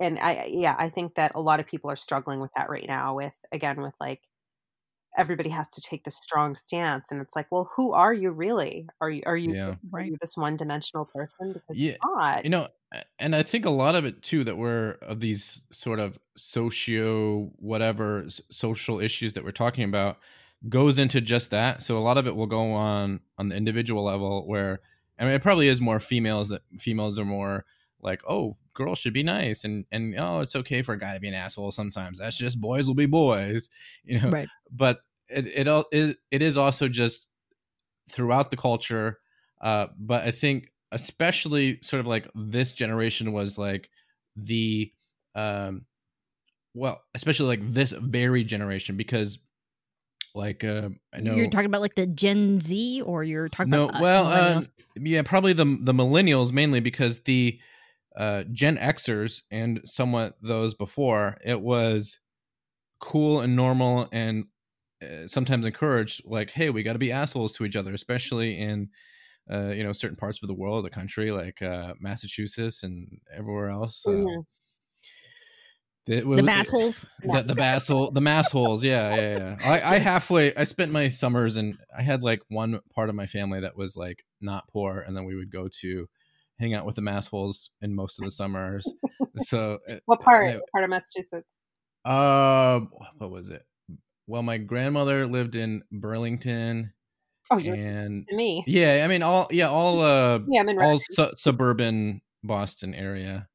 and I yeah, I think that a lot of people are struggling with that right now with again with like everybody has to take this strong stance and it's like, well, who are you really? Are you are you Yeah. are you this one dimensional person? Because Yeah. you're not. You know, and I think a lot of it too that we're of these sort of socio whatever social issues that we're talking about goes into just that. So a lot of it will go on on the individual level where I mean it probably is more females that females are more like, oh, girls should be nice and and oh, it's okay for a guy to be an asshole sometimes. That's just boys will be boys, you know. Right. But it it it, it is also just throughout the culture uh but I think especially sort of like this generation was like the um well especially like this very generation because like uh i know You're talking about like the Gen Z, or you're talking no about us, well uh, yeah probably the the millennials mainly because the uh gen xers and somewhat those before it was cool and normal and uh, sometimes encouraged like hey we got to be assholes to each other especially in uh, you know certain parts of the world the country like uh, massachusetts and everywhere else uh, Mhm. the, the massholes. the, the masshole the massholes yeah yeah yeah I, I halfway i spent my summers and i had like one part of my family that was like not poor and then we would go to hang out with the massholes in most of the summers so uh, What part? What part of Massachusetts? um what was it well my grandmother lived in burlington Oh, you're and to me. yeah i mean all yeah all uh Yeah, I'm in all su- suburban boston area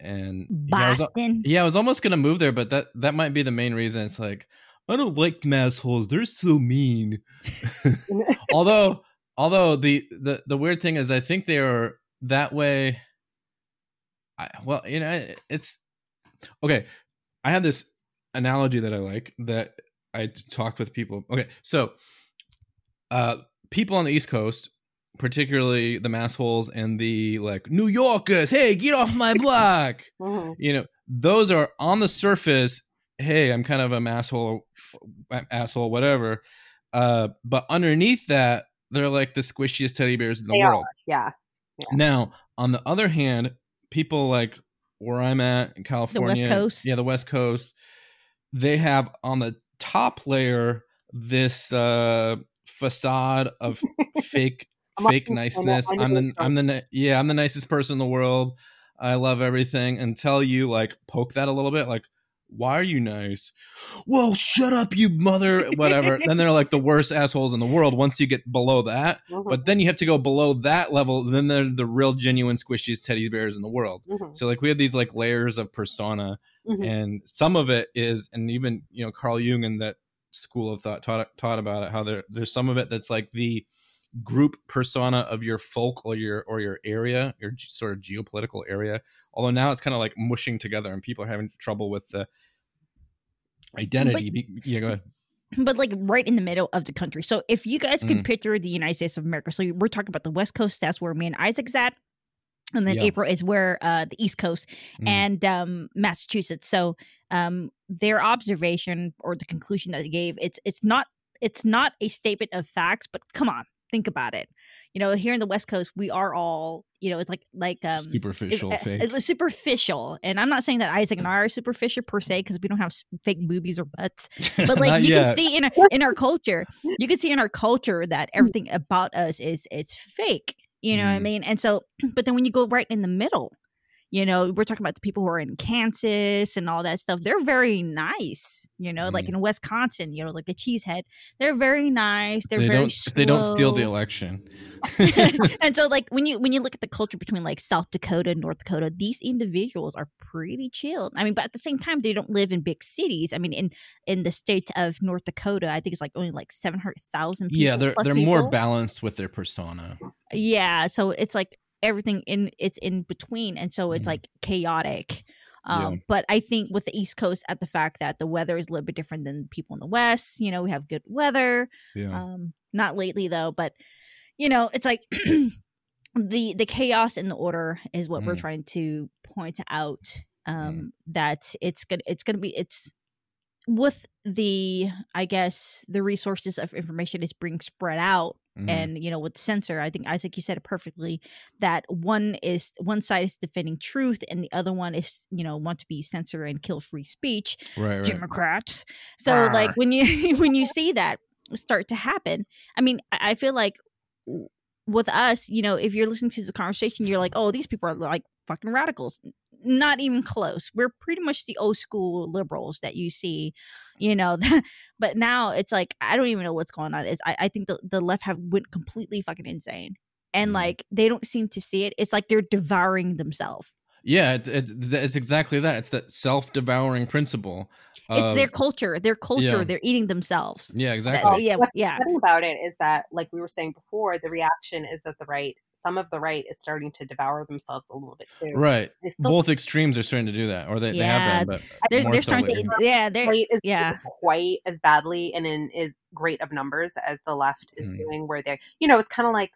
and yeah, I was- Boston. Yeah, I was almost gonna move there, but that that might be the main reason. It's like I don't like massholes; they're so mean. although, although the the the weird thing is, I think they are that way. I, well, you know, it's okay. I have this analogy that I like that I talk with people. Okay, so uh, people on the East Coast, particularly the massholes and the like New Yorkers, hey, get off my block Mhm. you know those are on the surface hey i'm kind of a asshole asshole whatever uh but underneath that they're like the squishiest teddy bears in the They world Yeah. now on the other hand people like where i'm at in california the West Coast. yeah the west coast they have on the top layer this uh facade of fake fake also- I know- niceness i'm the i'm the yeah i'm the nicest person in the world. I love everything. Until you like poke that a little bit like why are you nice? Well shut up you mother whatever. Then they're like the worst assholes in the world once you get below that. Mhm. but then you have to go below that level then they're the real genuine squishiest teddy bears in the world. Mhm. so like we have these like layers of persona Mhm. and some of it is and even you know carl jung and that school of thought taught, taught about it how there there's some of it that's like the group persona of your folk or your or your area your sort of geopolitical area although now it's kind of like mushing together and people are having trouble with the identity Be- yeah go ahead but like right in the middle of the country. So if you guys could Mm. picture the United States of America, so we're talking about the West Coast, that's where me and Isaac's at. And then Yeah. April is where uh, the East Coast Mm. and um, Massachusetts. So um, their observation or the conclusion that they gave, it's it's not it's not a statement of facts, but come on, think about it. You know, here in the West Coast, we are all, you know, it's like like um superficial, it's superficial. And I'm not saying that Isaac and I are superficial per se because we don't have fake boobies or butts, but like you yet. can see in our, in our culture, you can see in our culture that everything about us is it's fake. You know what I Mm. mean? And so, but then when you go right in the middle, you know, we're talking about the people who are in Kansas and all that stuff. They're very nice, you know, like Mm. in Wisconsin, you know, like a cheesehead. They're very nice. They're they very don't if they don't steal the election. and so like when you when you look at the culture between like South Dakota and North Dakota, these individuals are pretty chill. I mean, but at the same time, they don't live in big cities. I mean, in in the state of North Dakota, I think it's like only like seven hundred thousand people. yeah, they're they're more balanced with their persona. Yeah, so it's like everything in it's in between, and so it's Mhm. like chaotic. Yeah. Um, But I think with the East Coast, at the fact that the weather is a little bit different than people in the West, you know, we have good weather. Yeah. Um, not lately though, but you know, it's like the the chaos and the order is what we're Mm. trying to point out. Um, that it's gonna it's gonna be it's with the I guess the resources of information is being spread out Mhm. and you know with censor i think isaac you said it perfectly that one is one side is defending truth and the other one is you know want to be censor and kill free speech right, right. democrats so like when you when you see that start to happen i mean I feel like with us you know if you're listening to the conversation you're like oh these people are like fucking radicals not even close we're pretty much the old school liberals that you see you know but now it's like i don't even know what's going on it's i, I think the, the left have went completely fucking insane and Mhm. like they don't seem to see it it's like they're devouring themselves Yeah, it, it, it's exactly that. It's that self-devouring principle. it's their culture their culture yeah. they're eating themselves yeah, That- exactly. yeah What's yeah upsetting about it is that, like we were saying before, the reaction is that the right, some of the right, is starting to devour themselves a little bit too. Right. They still Both extremes are starting to do that, or they, they Yeah, have been, but they're, they're so starting to yeah they're right is yeah quite as badly and in as great of numbers as the left is Mm. doing where they're you know it's kind of like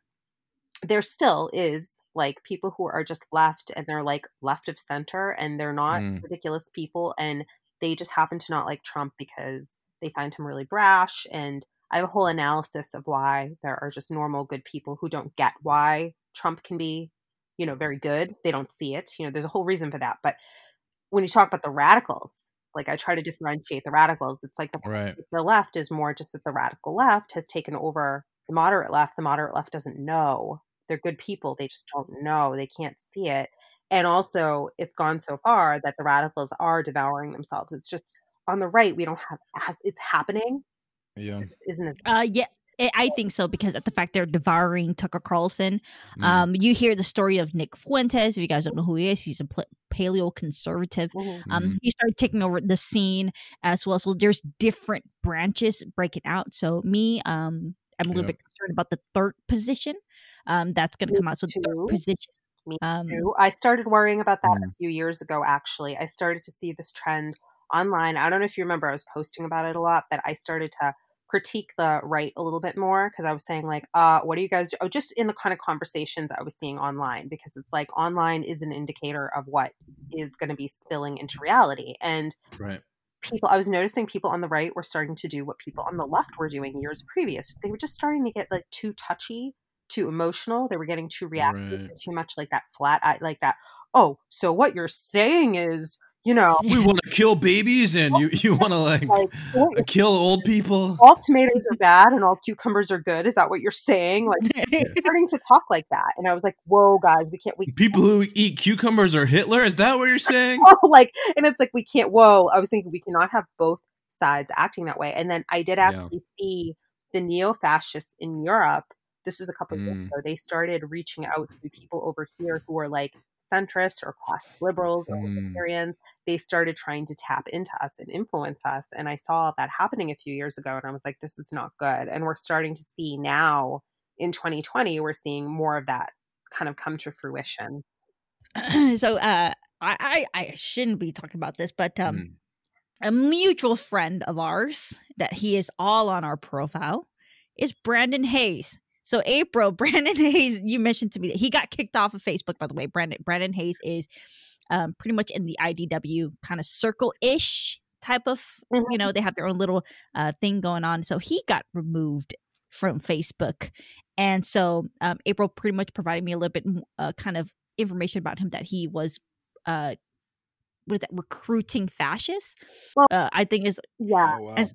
there still is like people who are just left and they're like left of center and they're not Mm. ridiculous people and they just happen to not like Trump because they find him really brash and I have a whole analysis of why there are just normal good people who don't get why Trump can be you know very good they don't see it you know there's a whole reason for that but when you talk about the radicals like I try to differentiate the radicals it's like the Right. the left is more just that the radical left has taken over the moderate left. The moderate left doesn't know. They're good people. They just don't know. They can't see it. And also, it's gone so far that the radicals are devouring themselves. It's just on the right, we don't have, as it's happening, Yeah. isn't it? uh yeah I- I think so because of the fact they're devouring Tucker Carlson. Mm. Um, you hear the story of Nick Fuentes. If you guys don't know who he is, he's a paleo conservative. Mhm. Um, Mhm. he started taking over the scene as well. So there's different branches breaking out. So me, um, I'm a little Yeah. bit concerned about the third position. Um, that's going to come out. So too. third position. Me Um, too. I started worrying about that Mm. a few years ago, actually. I started to see this trend online. I don't know if you remember, I was posting about it a lot, but I started to critique the right a little bit more because I was saying, like, uh, what do you guys do? Oh, just in the kind of conversations I was seeing online, because it's like online is an indicator of what is going to be spilling into reality. And Right. people i was noticing people on the right were starting to do what people on the left were doing years previous they were just starting to get like too touchy too emotional they were getting too reactive Right. too much like that flat eye like that oh so what you're saying is you know We want to kill babies, and you you want to like like uh, kill old people. all tomatoes are bad and all cucumbers are good is that what you're saying like starting to talk like that and i was like whoa guys we can't we People who eat cucumbers are Hitler. Is that what you're saying? like and it's like we can't whoa i was thinking we cannot have both sides acting that way and then i did Yeah. actually see the neo-fascists in europe this was a couple of years Mm. ago they started reaching out to people over here who are like centrists or class liberals or Mm. libertarians they started trying to tap into us and influence us and i saw that happening a few years ago and i was like this is not good and we're starting to see now in 2020 we're seeing more of that kind of come to fruition so uh, I, I I shouldn't be talking about this, but um, Mm. a mutual friend of ours that he is all on our profile is Brandon Hayes. So April, Brandon Hayes, you mentioned to me that he got kicked off of Facebook. By the way, Brandon Brandon Hayes is um, pretty much in the IDW kind of circle ish type of. You know, they have their own little uh, thing going on. So he got removed from Facebook. And so um, April pretty much provided me a little bit uh, kind of information about him that he was uh what is that recruiting fascists well, uh, i think is yeah Oh, wow. as,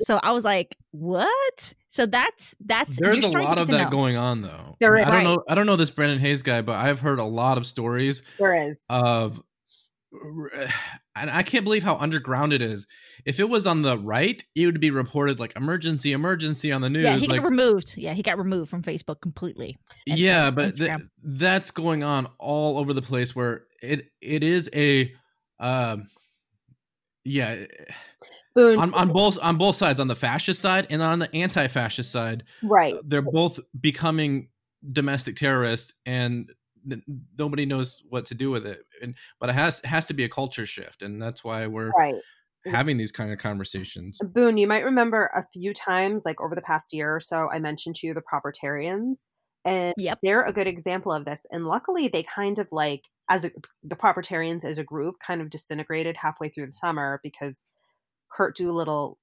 so i was like what so that's that's There's a lot of that know. going on though. There I don't Right. know. I don't know this Brandon Hayes guy, but I've heard a lot of stories there is of, and I can't believe how underground it is. If it was on the right, it would be reported like emergency, emergency on the news. yeah he like, got removed yeah he got removed from facebook completely yeah, from but th- that's going on all over the place. Where it it is a, um, yeah, Boonn, on on both on both sides, on the fascist side and on the anti-fascist side, right. Uh, they're both becoming domestic terrorists and n- nobody knows what to do with it. And but it has has to be a culture shift and that's why we're right. having these kind of conversations. Boonn, you might remember a few times, like over the past year or so, I mentioned to you the Propertarians, and Yep. they're a good example of this. And luckily, they kind of like as a, the Propertarians as a group kind of disintegrated halfway through the summer because Curt Doolittle.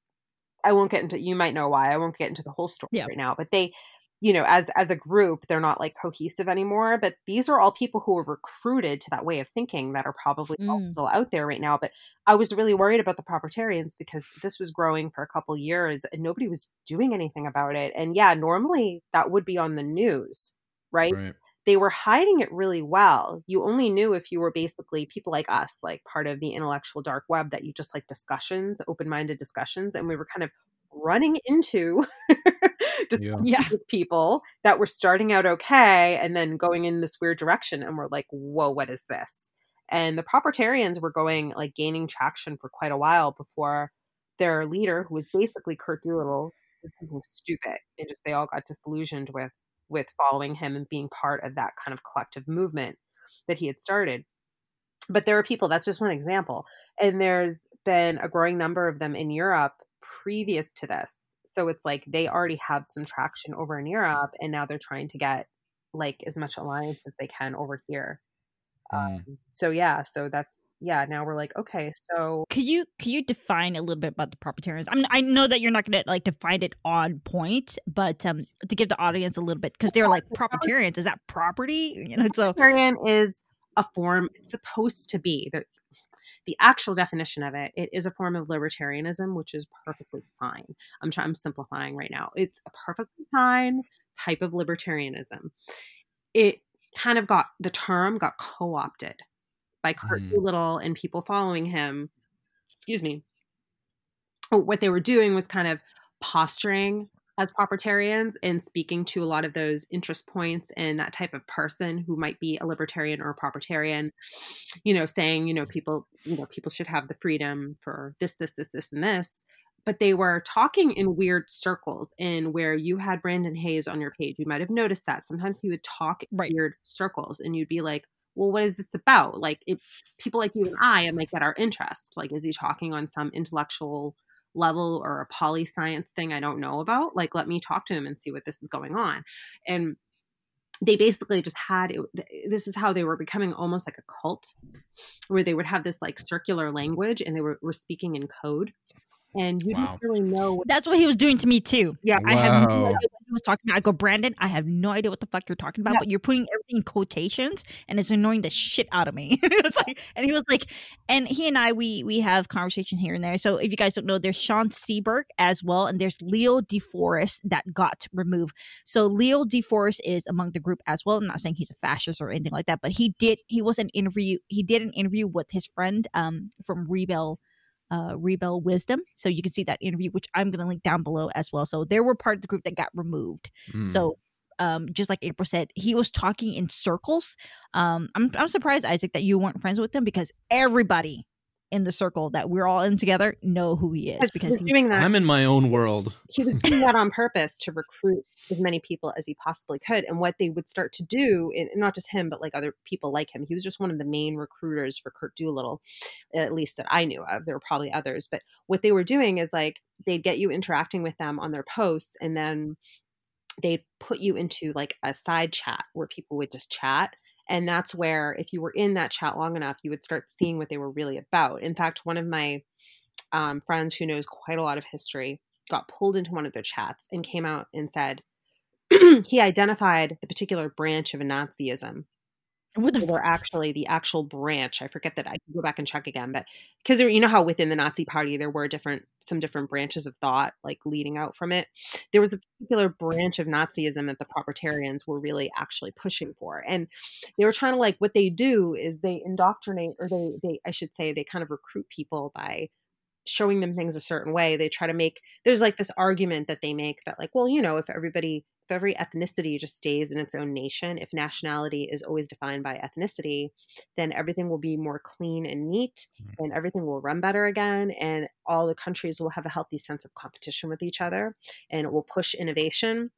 I won't get into. You might know why. I won't get into the whole story Yeah. right now, but they. You know, as as a group, they're not like cohesive anymore. But these are all people who were recruited to that way of thinking that are probably Mm. still out there right now. But I was really worried about the propertarians because this was growing for a couple years and nobody was doing anything about it. And yeah, normally that would be on the news, right? right They were hiding it really well. You only knew if you were basically people like us, like part of the intellectual dark web, that you just like discussions, open minded discussions. And we were kind of running into Yeah. people that were starting out okay and then going in this weird direction. And we're like, whoa, what is this? And the propertarians were going like gaining traction for quite a while before their leader, who was basically Curt Doolittle, did something stupid. And just they all got disillusioned with with following him and being part of that kind of collective movement that he had started. But there are people, that's just one example. And there's been a growing number of them in Europe previous to this. So it's like they already have some traction over in Europe and now they're trying to get like as much alliance as they can over here. Mm. So yeah, so that's yeah, now we're like, okay, so could you could you define a little bit about the proprietarians? I mean, I know that you're not going to like define it on point, but um, to give the audience a little bit because they're like proprietarians. Is that property? You know, so libertarian is a form it's supposed to be the the actual definition of it it is a form of libertarianism which is perfectly fine i'm trying i'm simplifying right now it's a perfectly fine type of libertarianism it kind of got the term got co-opted by Curt Mm. Doolittle and people following him excuse me what they were doing was kind of posturing as propertarians and speaking to a lot of those interest points and that type of person who might be a libertarian or a propertarian you know saying you know people you know people should have the freedom for this this this this and this but they were talking in weird circles in where you had brandon hayes on your page you might have noticed that sometimes he would talk in Right. weird circles and you'd be like well what is this about like if people like you and i it might get our interest like is he talking on some intellectual level or a poli science thing I don't know about. Like, let me talk to him and see what this is going on. And they basically just had it, this is how they were becoming almost like a cult where they would have this like circular language and they were, were speaking in code and you Wow. didn't really know what that's what he was doing to me too. yeah I have no idea what he was talking about. I go, Brandon, I have no idea what the fuck you're talking about, Yeah. but you're putting everything in quotations and it's annoying the shit out of me. it was like, and he was like, and he and I, we we have conversation here and there. So if you guys don't know, there's Sean Seberg as well, and there's Leo DeForest that got removed. So Leo DeForest is among the group as well. I'm not saying he's a fascist or anything like that, but he did he was an interview he did an interview with his friend um from Rebel uh, Rebel Wisdom. So you can see that interview, which I'm going to link down below as well. So there were part of the group that got removed. Mm. So um, just like April said, he was talking in circles. Um, I'm I'm surprised Isaac that you weren't friends with him because everybody in the circle that we're all in together know who he is because he's doing that I'm in my own world. he was doing that on purpose to recruit as many people as he possibly could. And what they would start to do, and not just him, but like other people like him, he was just one of the main recruiters for Curt Doolittle, at least that I knew of. There were probably others, but what they were doing is like they'd get you interacting with them on their posts, and then they'd put you into like a side chat where people would just chat. And that's where, if you were in that chat long enough, you would start seeing what they were really about. In fact, one of my um, friends who knows quite a lot of history got pulled into one of their chats and came out and said he identified the particular branch of Nazism What the were actually the actual branch. I forget that. I can go back and check again, but because you know how within the Nazi Party there were different some different branches of thought like leading out from it. There was a particular branch of Nazism that the propertarians were really actually pushing for, and they were trying to like what they do is they indoctrinate or they they I should say they kind of recruit people by showing them things a certain way they try to make there's like this argument that they make that like well you know if everybody if every ethnicity just stays in its own nation. If nationality is always defined by ethnicity then everything will be more clean and neat mm. and everything will run better again and all the countries will have a healthy sense of competition with each other and it will push innovation.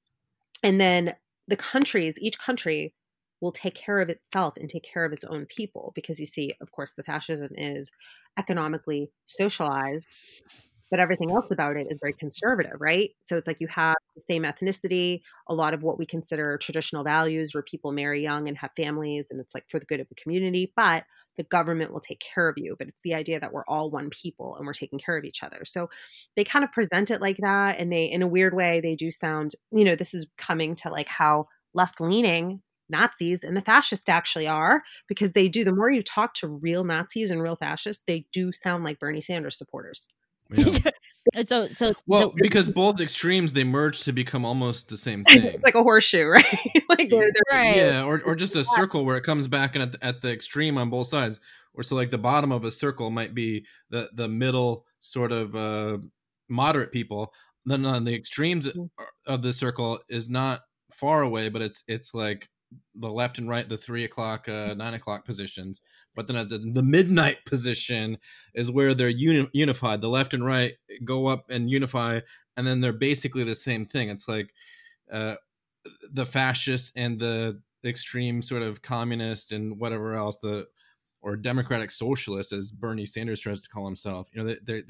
And then the countries each country will take care of itself and take care of its own people because you see of course the fascism is economically socialized but everything else about it is very conservative right so it's like you have the same ethnicity a lot of what we consider traditional values where people marry young and have families and it's like for the good of the community but the government will take care of you but it's the idea that we're all one people and we're taking care of each other so they kind of present it like that and they in a weird way they do sound you know this is coming to like how left leaning Nazis and the fascists actually are because they do. The more you talk to real Nazis and real fascists, they do sound like Bernie Sanders supporters. Yeah. So so Well, the- because both extremes they merge to become almost the same thing. it's like a horseshoe, right? like they're, they're Right. Yeah, or or just a circle where it comes back and at the, at the extreme on both sides. Or so like the bottom of a circle might be the the middle sort of uh moderate people. Then on the extremes Mhm. of the circle is not far away, but it's it's like the left and right, the three o'clock, uh, nine o'clock positions. But then at the, the midnight position is where they're uni- unified. The left and right go up and unify, and then they're basically the same thing. It's like uh, the fascists and the extreme sort of communist and whatever else the or democratic socialist as Bernie Sanders tries to call himself. You know, they're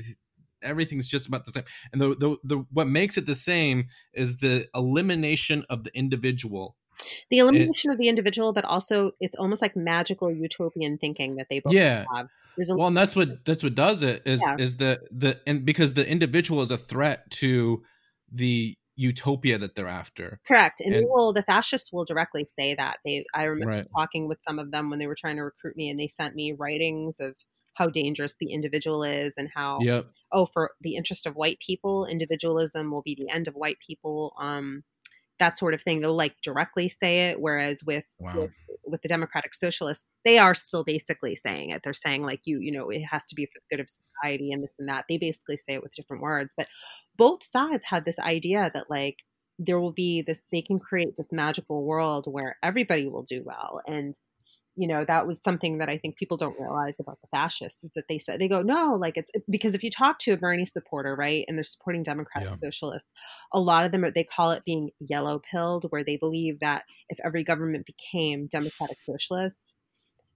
everything's just about the same. And the, the the what makes it the same is the elimination of the individual. The elimination of the individual, but also it's almost like magical utopian thinking that they both Yeah. have. A Well, and that's what that's what does it is Yeah. is the the and because the individual is a threat to the utopia that they're after. correct, and, and- will. The fascists will directly say that. They, I remember Right. talking with some of them when they were trying to recruit me, and they sent me writings of how dangerous the individual is and how Yep. oh for the interest of white people individualism will be the end of white people um that sort of thing they'll like directly say it whereas with Wow. with, with the democratic socialists they are still basically saying it they're saying like you you know it has to be for the good of society and this and that they basically say it with different words but both sides had this idea that like there will be this they can create this magical world where everybody will do well and you know that was something that i think people don't realize about the fascists is that they said they go no like it's because if you talk to a bernie supporter right and they're supporting democratic Yeah. socialists a lot of them are, they call it being yellow pilled where they believe that if every government became democratic socialist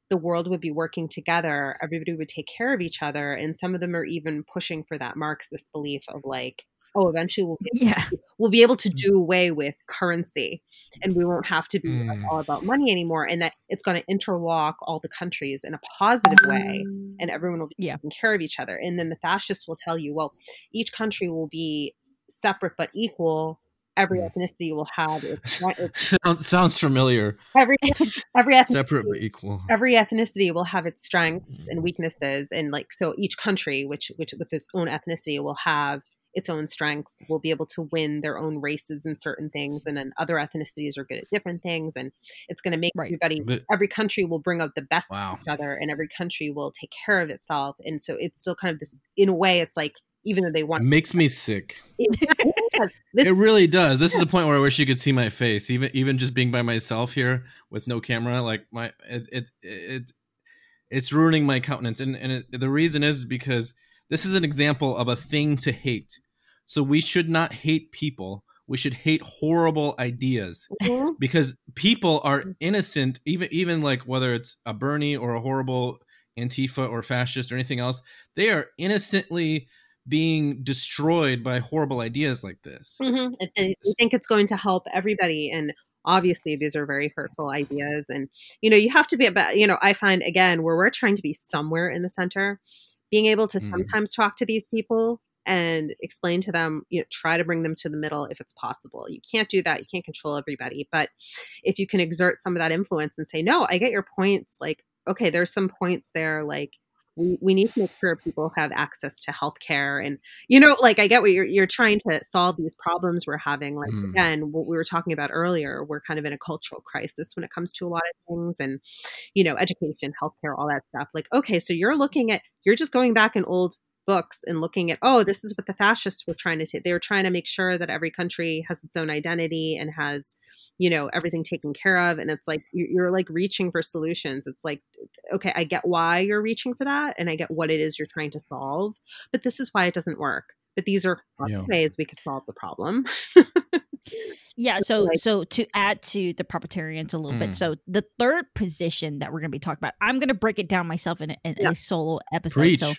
the world would be working together everybody would take care of each other and some of them are even pushing for that marxist belief of like oh eventually we'll be yeah. we'll be able to do away with currency and we won't have to be like, Mm. all about money anymore and that it's going to interlock all the countries in a positive way and everyone will be Yeah. taking care of each other and then the fascists will tell you well each country will be separate but equal every Mm. ethnicity will have its, its sounds, sounds familiar. every every ethnicity Separate but equal. every ethnicity will have its strengths Mm. and weaknesses and like so each country which which with its own ethnicity will have its own strengths will be able to win their own races in certain things and then other ethnicities are good at different things and it's going to make Right. everybody But- every country will bring out the best of each other and every country will take care of itself and so it's still kind of this in a way it's like even though they It want makes me sick. this, It really does. This is a point where I wish you could see my face. Even even just being by myself here with no camera, like my it it, it it's ruining my countenance. And and it, the reason is because this is an example of a thing to hate. So we should not hate people. We should hate horrible ideas Mhm. because people are innocent. Even even like whether it's a Bernie or a horrible Antifa or fascist or anything else, they are innocently being destroyed by horrible ideas like this. Mhm. They, they think it's going to help everybody, and obviously these are very hurtful ideas. And you know, you have to be about. You know, I find again where we're trying to be somewhere in the center, being able to Mm. sometimes talk to these people and explain to them, you know, try to bring them to the middle if it's possible. You can't do that. You can't control everybody. But if you can exert some of that influence and say, no, I get your points, like, okay, there's some points there, like, we, we need to make sure people have access to healthcare and you know like i get what you're you're trying to solve these problems we're having like mm. again what we were talking about earlier we're kind of in a cultural crisis when it comes to a lot of things and you know education healthcare all that stuff like okay so you're looking at you're just going back in old books and looking at oh this is what the fascists were trying to take they were trying to make sure that every country has its own identity and has you know everything taken care of. And it's like you're like reaching for solutions. It's like okay i get why you're reaching for that and i get what it is you're trying to solve but this is why it doesn't work but these are yeah. ways we could solve the problem yeah so so to add to the propertarians a little mm. bit so the third position that we're going to be talking about i'm going to break it down myself in, a, in yeah. a solo episode Preach. so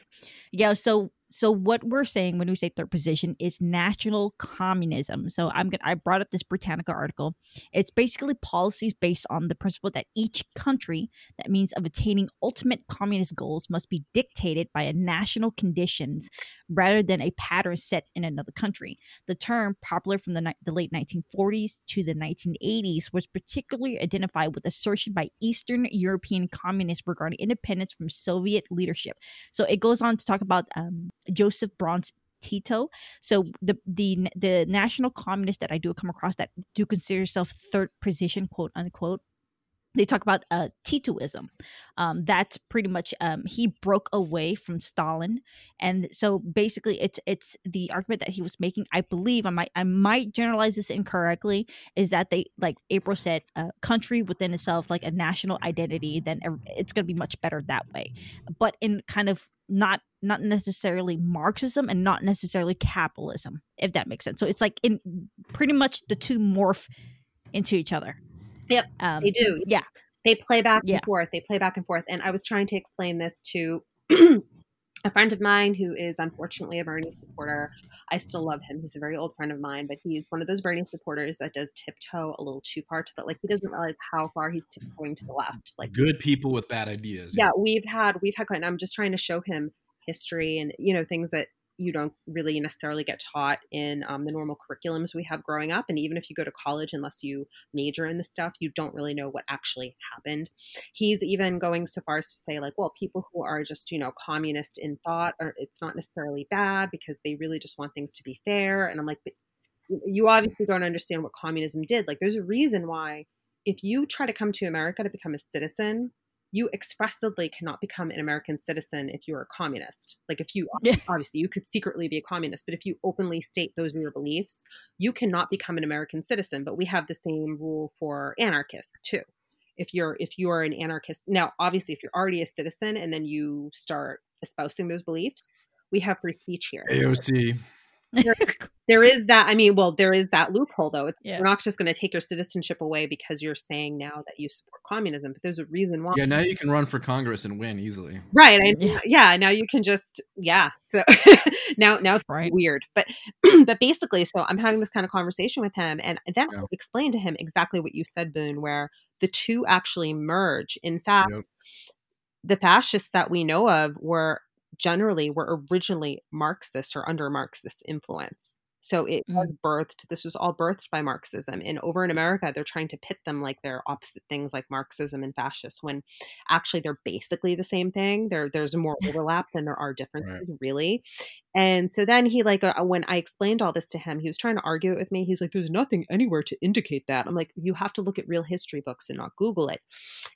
yeah so so what we're saying when we say third position is national communism. So I'm gonna I brought up this Britannica article. It's basically policies based on the principle that each country, that means of attaining ultimate communist goals, must be dictated by a national conditions rather than a pattern set in another country. The term, popular from the, the late 1940s to the 1980s, was particularly identified with assertion by Eastern European communists regarding independence from Soviet leadership. So it goes on to talk about um, Joseph Broz Tito. So the the the national communists that I do come across that do consider yourself third position, quote unquote, they talk about uh, Titoism. Um, that's pretty much um, he broke away from Stalin, and so basically, it's it's the argument that he was making. I believe I might I might generalize this incorrectly. Is that they like April said, a country within itself, like a national identity, then it's going to be much better that way. But in kind of not not necessarily Marxism and not necessarily capitalism, if that makes sense. So it's like in pretty much the two morph into each other. Yep, um, they do. Yeah, they play back yeah. and forth. They play back and forth. And I was trying to explain this to a friend of mine who is unfortunately a Bernie supporter. I still love him. He's a very old friend of mine, but he's one of those Bernie supporters that does tiptoe a little too far to the like he doesn't realize how far he's tiptoeing to the left. Like good people with bad ideas. Yeah, we've had we've had and I'm just trying to show him history and you know things that you don't really necessarily get taught in um, the normal curriculums we have growing up. And even if you go to college, unless you major in the stuff, you don't really know what actually happened. He's even going so far as to say, like, well, people who are just, you know, communist in thought, it's not necessarily bad because they really just want things to be fair. And I'm like, you obviously don't understand what communism did. Like, there's a reason why if you try to come to America to become a citizen, you expressly cannot become an American citizen if you're a communist. Like if you yeah. obviously you could secretly be a communist, but if you openly state those are your beliefs, you cannot become an American citizen. But we have the same rule for anarchists too. If you're if you are an anarchist now, obviously if you're already a citizen and then you start espousing those beliefs, we have free speech here. AOC there, there is that. I mean, well, there is that loophole though. It's, yeah. We're not just going to take your citizenship away because you're saying now that you support communism, but there's a reason why. Yeah, now you can run for Congress and win easily. Right. I, yeah. yeah. Now you can just yeah. So now now it's right. weird, but but basically, so I'm having this kind of conversation with him, and then yeah. I explain to him exactly what you said, Boonn, where the two actually merge. In fact. Yep. The fascists that we know of were generally were originally Marxist or under Marxist influence. So it mm. was birthed, this was all birthed by Marxism. And over in America, they're trying to pit them like they're opposite things like Marxism and fascist when actually they're basically the same thing. There, there's more overlap than there are differences, right. really. And so then he like uh, when I explained all this to him, he was trying to argue it with me. He's like, "There's nothing anywhere to indicate that." I'm like, "You have to look at real history books and not Google it."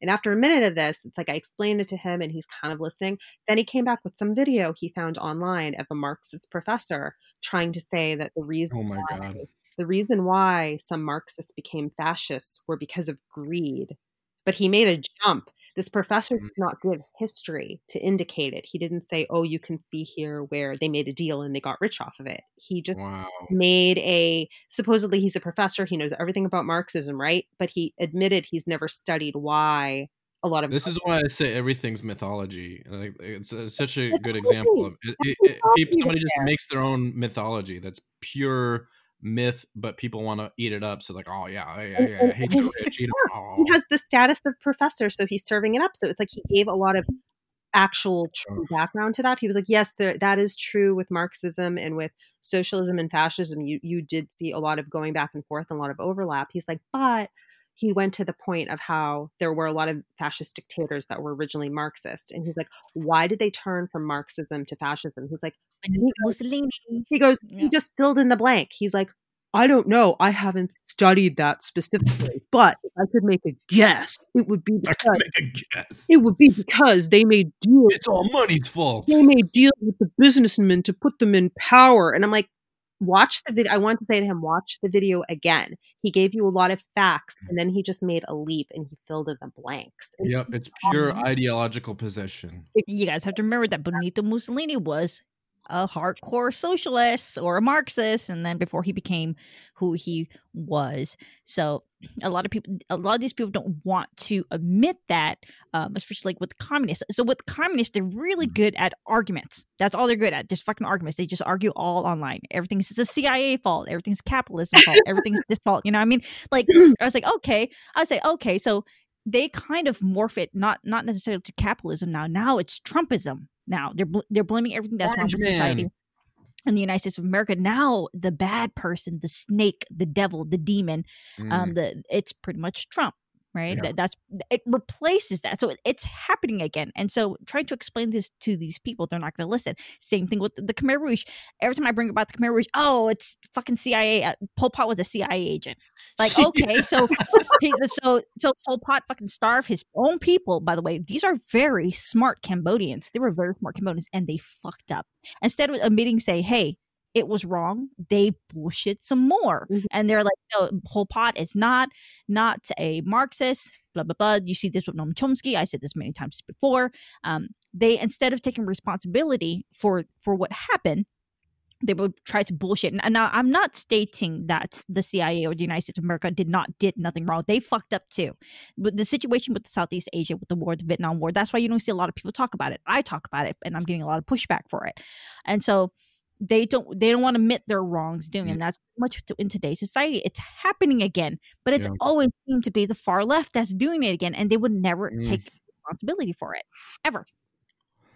And after a minute of this, it's like I explained it to him, and he's kind of listening. Then he came back with some video he found online of a Marxist professor trying to say that the reason oh my why, god the reason why some Marxists became fascists were because of greed. But he made a jump this professor mm. did not give history to indicate it. He didn't say, oh, you can see here where they made a deal and they got rich off of it. He just wow. made a, supposedly he's a professor. He knows everything about Marxism, right? But he admitted he's never studied why a lot of this is why I say everything's mythology. Like it's, it's such a good example of it, it, it, somebody just makes their own mythology that's pure myth, but people want to eat it up. So like, oh yeah, I, I, I hate rich. Oh. He has the status of professor, so he's serving it up. So it's like he gave a lot of actual true background to that. He was like, yes, there, that is true with Marxism and with socialism and fascism. You you did see a lot of going back and forth, and a lot of overlap. He's like, but he went to the point of how there were a lot of fascist dictators that were originally Marxist. And he's like, why did they turn from Marxism to fascism? He's like, Mussolini. he goes, Yeah. he just filled in the blank. He's like, I don't know. I haven't studied that specifically, but if I could make a guess, it would be I because can make a guess. it would be because they made deals. It's all money's fault. They made deals with the businessmen to put them in power. And I'm like, watch the video. I want to say to him, watch the video again. He gave you a lot of facts, and then he just made a leap and he filled in the blanks. And Yep, it's pure ideological possession. You guys have to remember that Benito Mussolini was a hardcore socialist or a Marxist, and then before he became who he was. So a lot of people, a lot of these people don't want to admit that, um, especially like with communists. So with communists, they're really good at arguments. That's all they're good at, just fucking arguments. They just argue all online. Everything's the CIA fault. Everything's capitalism fault. Everything's this fault. You know what I mean? Like I was like, okay. I was like, okay, so they kind of morph it not not necessarily to capitalism now. Now it's Trumpism. Now they're bl- they're blaming everything that's wrong with society in the United States of America. Now the bad person, the snake, the devil, the demon, Mm. um, the it's pretty much Trump. Right, Yeah. That- that's it replaces that, so it- it's happening again. And so, trying to explain this to these people, they're not going to listen. Same thing with the, the Khmer Rouge. Every time I bring about the Khmer Rouge, oh, it's fucking CIA. Uh, Pol Pot was a CIA agent. Like, okay, so he, so so Pol Pot fucking starved his own people. By the way, these are very smart Cambodians. They were very smart Cambodians, and they fucked up. Instead of admitting, say, "Hey, it was wrong," they bullshit some more, Mhm. and they're like, "No, Pol Pot is not not a Marxist." Blah blah blah. You see this with Noam Chomsky. I said this many times before. Um, they instead of taking responsibility for for what happened they would try to bullshit. And now I'm not stating that the CIA or the United States of America did not did nothing wrong. They fucked up too. But the situation with the Southeast Asia, with the war, the Vietnam War, that's why you don't see a lot of people talk about it. I talk about it, and I'm getting a lot of pushback for it. And so they don't they don't want to admit their wrongs doing, and that's much in today's society. It's happening again, but it's Yeah. always seemed to be the far left that's doing it again, and they would never Mm. take responsibility for it ever.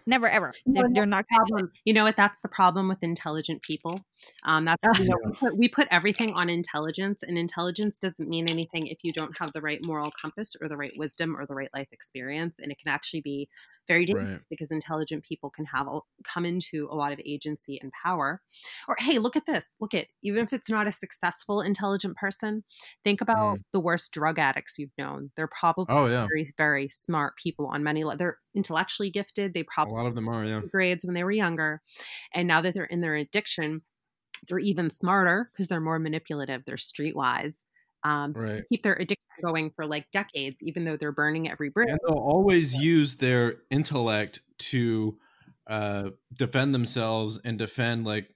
Never ever. They're, they're not gonna do it. problem. You know what? That's the problem with intelligent people. Um, that's you know, we, put, we put everything on intelligence, and intelligence doesn't mean anything if you don't have the right moral compass or the right wisdom or the right life experience, and it can actually be very dangerous Right. because intelligent people can have come into a lot of agency and power. Or hey, look at this. Look at even if it's not a successful intelligent person, think about the worst drug addicts you've known. They're probably Oh yeah, very very smart people on many. le- They're intellectually gifted. They probably lot of them are. Yeah, grades when they were younger. And now that they're in their addiction, they're even smarter because they're more manipulative. They're streetwise. Um, right. keep their addiction going for like decades, even though they're burning every bridge. And they'll always use their intellect to uh, defend themselves and defend like.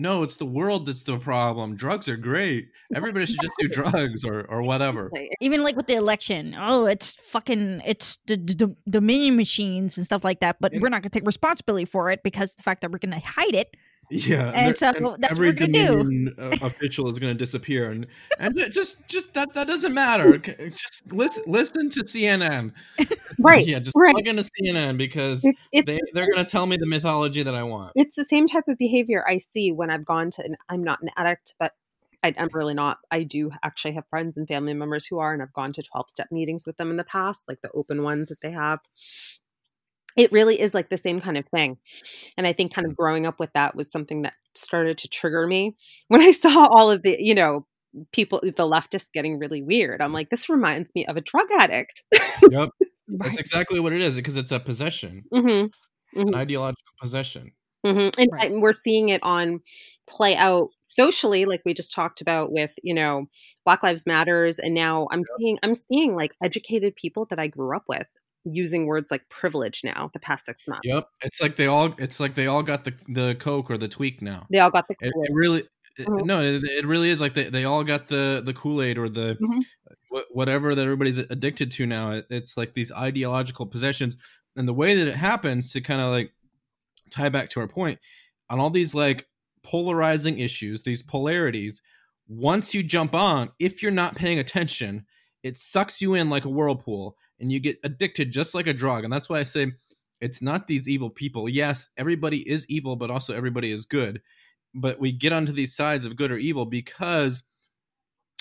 No, it's the world that's the problem. Drugs are great. Everybody should just do drugs or, or whatever. Even like with the election oh it's fucking it's the, the, the dominion machines and stuff like that but Yeah. we're not gonna take responsibility for it because the fact that we're gonna hide it Yeah, And there- so that's what every we're gonna do. Dominion, uh, official is going to disappear, and and just just that that doesn't matter. Just listen listen to CNN. Right, Yeah, just right. plug into CNN because it, it, they they're going to tell me the mythology that I want. it's the same type of behavior I see when I've gone to, and I'm not an addict, but I'm really not. I do actually have friends and family members who are, and I've gone to 12 step meetings with them in the past, like the open ones that they have. It really is like the same kind of thing. And I think kind of growing up with that was something that started to trigger me when I saw all of the, you know, people, the leftists getting really weird. I'm like, this reminds me of a drug addict. Yep, that's exactly what it is because it's a possession, hmm an ideological possession. hmm And, Right. and we're seeing it on play out socially, like we just talked about with you know Black Lives Matters, and now I'm seeing I'm seeing like educated people that I grew up with using words like privilege now the past six months. Yep, it's like they all it's like they all got the the coke or the tweak now. They all got the It, it really. it- Mhm. No, it, it really is like they, they all got the the Kool Aid or the Mhm. wh- whatever that everybody's addicted to now. It, it's like these ideological possessions, and the way that it happens to kind of like tie back to our point on all these like polarizing issues, these polarities. Once you jump on, if you're not paying attention, it sucks you in like a whirlpool, and you get addicted just like a drug. And that's why I say it's not these evil people. Yes, everybody is evil, but also everybody is good. But we get onto these sides of good or evil because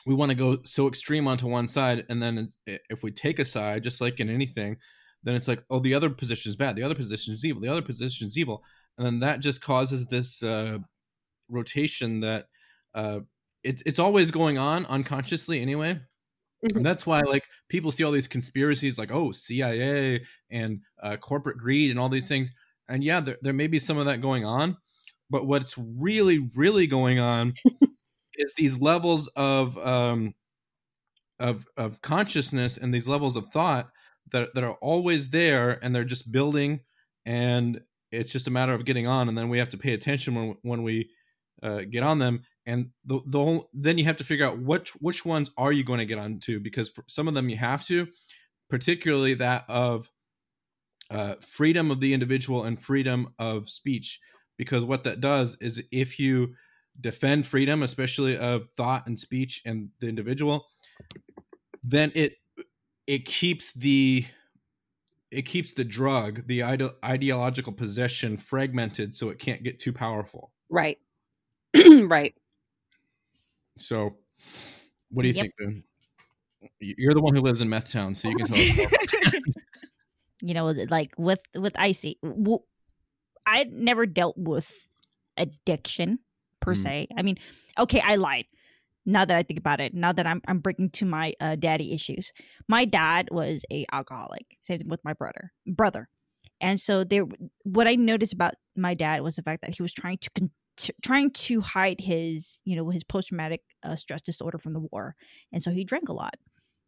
we want to go so extreme onto one side. And then if we take a side, just like in anything, then it's like, oh, the other position is bad. The other position is evil. The other position is evil. And then that just causes this uh, rotation that uh, it, it's always going on unconsciously anyway. And that's why, like, people see all these conspiracies, like, oh, CIA and uh, corporate greed and all these things. And yeah, there, there may be some of that going on. But what's really, really going on is these levels of um, of of consciousness and these levels of thought that that are always there, and they're just building, and it's just a matter of getting on. And then we have to pay attention when when we uh, get on them and the, the whole, then you have to figure out which which ones are you going to get onto because some of them you have to particularly that of uh, freedom of the individual and freedom of speech. Because what that does is if you defend freedom especially of thought and speech and the individual then it it keeps the it keeps the drug the ide- ideological possession fragmented so it can't get too powerful. Right. Right so, what do you yep. think, Ben? You're the one who lives in Meth Town, so you can tell us. you know, like with with icy, I never dealt with addiction per mm. se. I mean, okay, I lied. Now that I think about it, now that I'm I'm breaking to my uh, daddy issues, my dad was a alcoholic. Same with my brother, brother, and so there. What I noticed about my dad was the fact that he was trying to con- t- trying to hide his, you know, his post traumatic uh, stress disorder from the war, and so he drank a lot.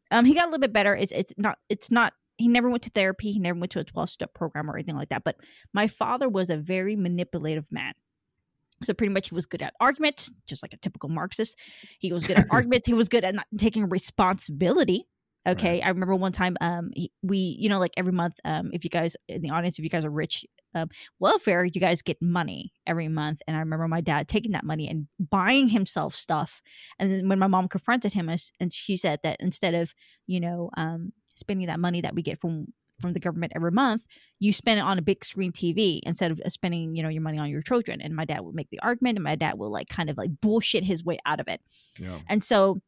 Um, he got a little bit better. It's it's not it's not. He never went to therapy. He never went to a twelve step program or anything like that. But my father was a very manipulative man. So pretty much he was good at arguments, just like a typical Marxist. He was good at arguments. He was good at not taking responsibility. Okay, right. I remember one time, um, he, we, you know, like every month, um, if you guys in the audience, if you guys are rich, um, welfare, you guys get money every month. And I remember my dad taking that money and buying himself stuff. And then when my mom confronted him, and she said that instead of, you know, um, spending that money that we get from from the government every month, you spend it on a big screen TV instead of spending, you know, your money on your children. And my dad would make the argument, and my dad will like kind of like bullshit his way out of it. Yeah. And so,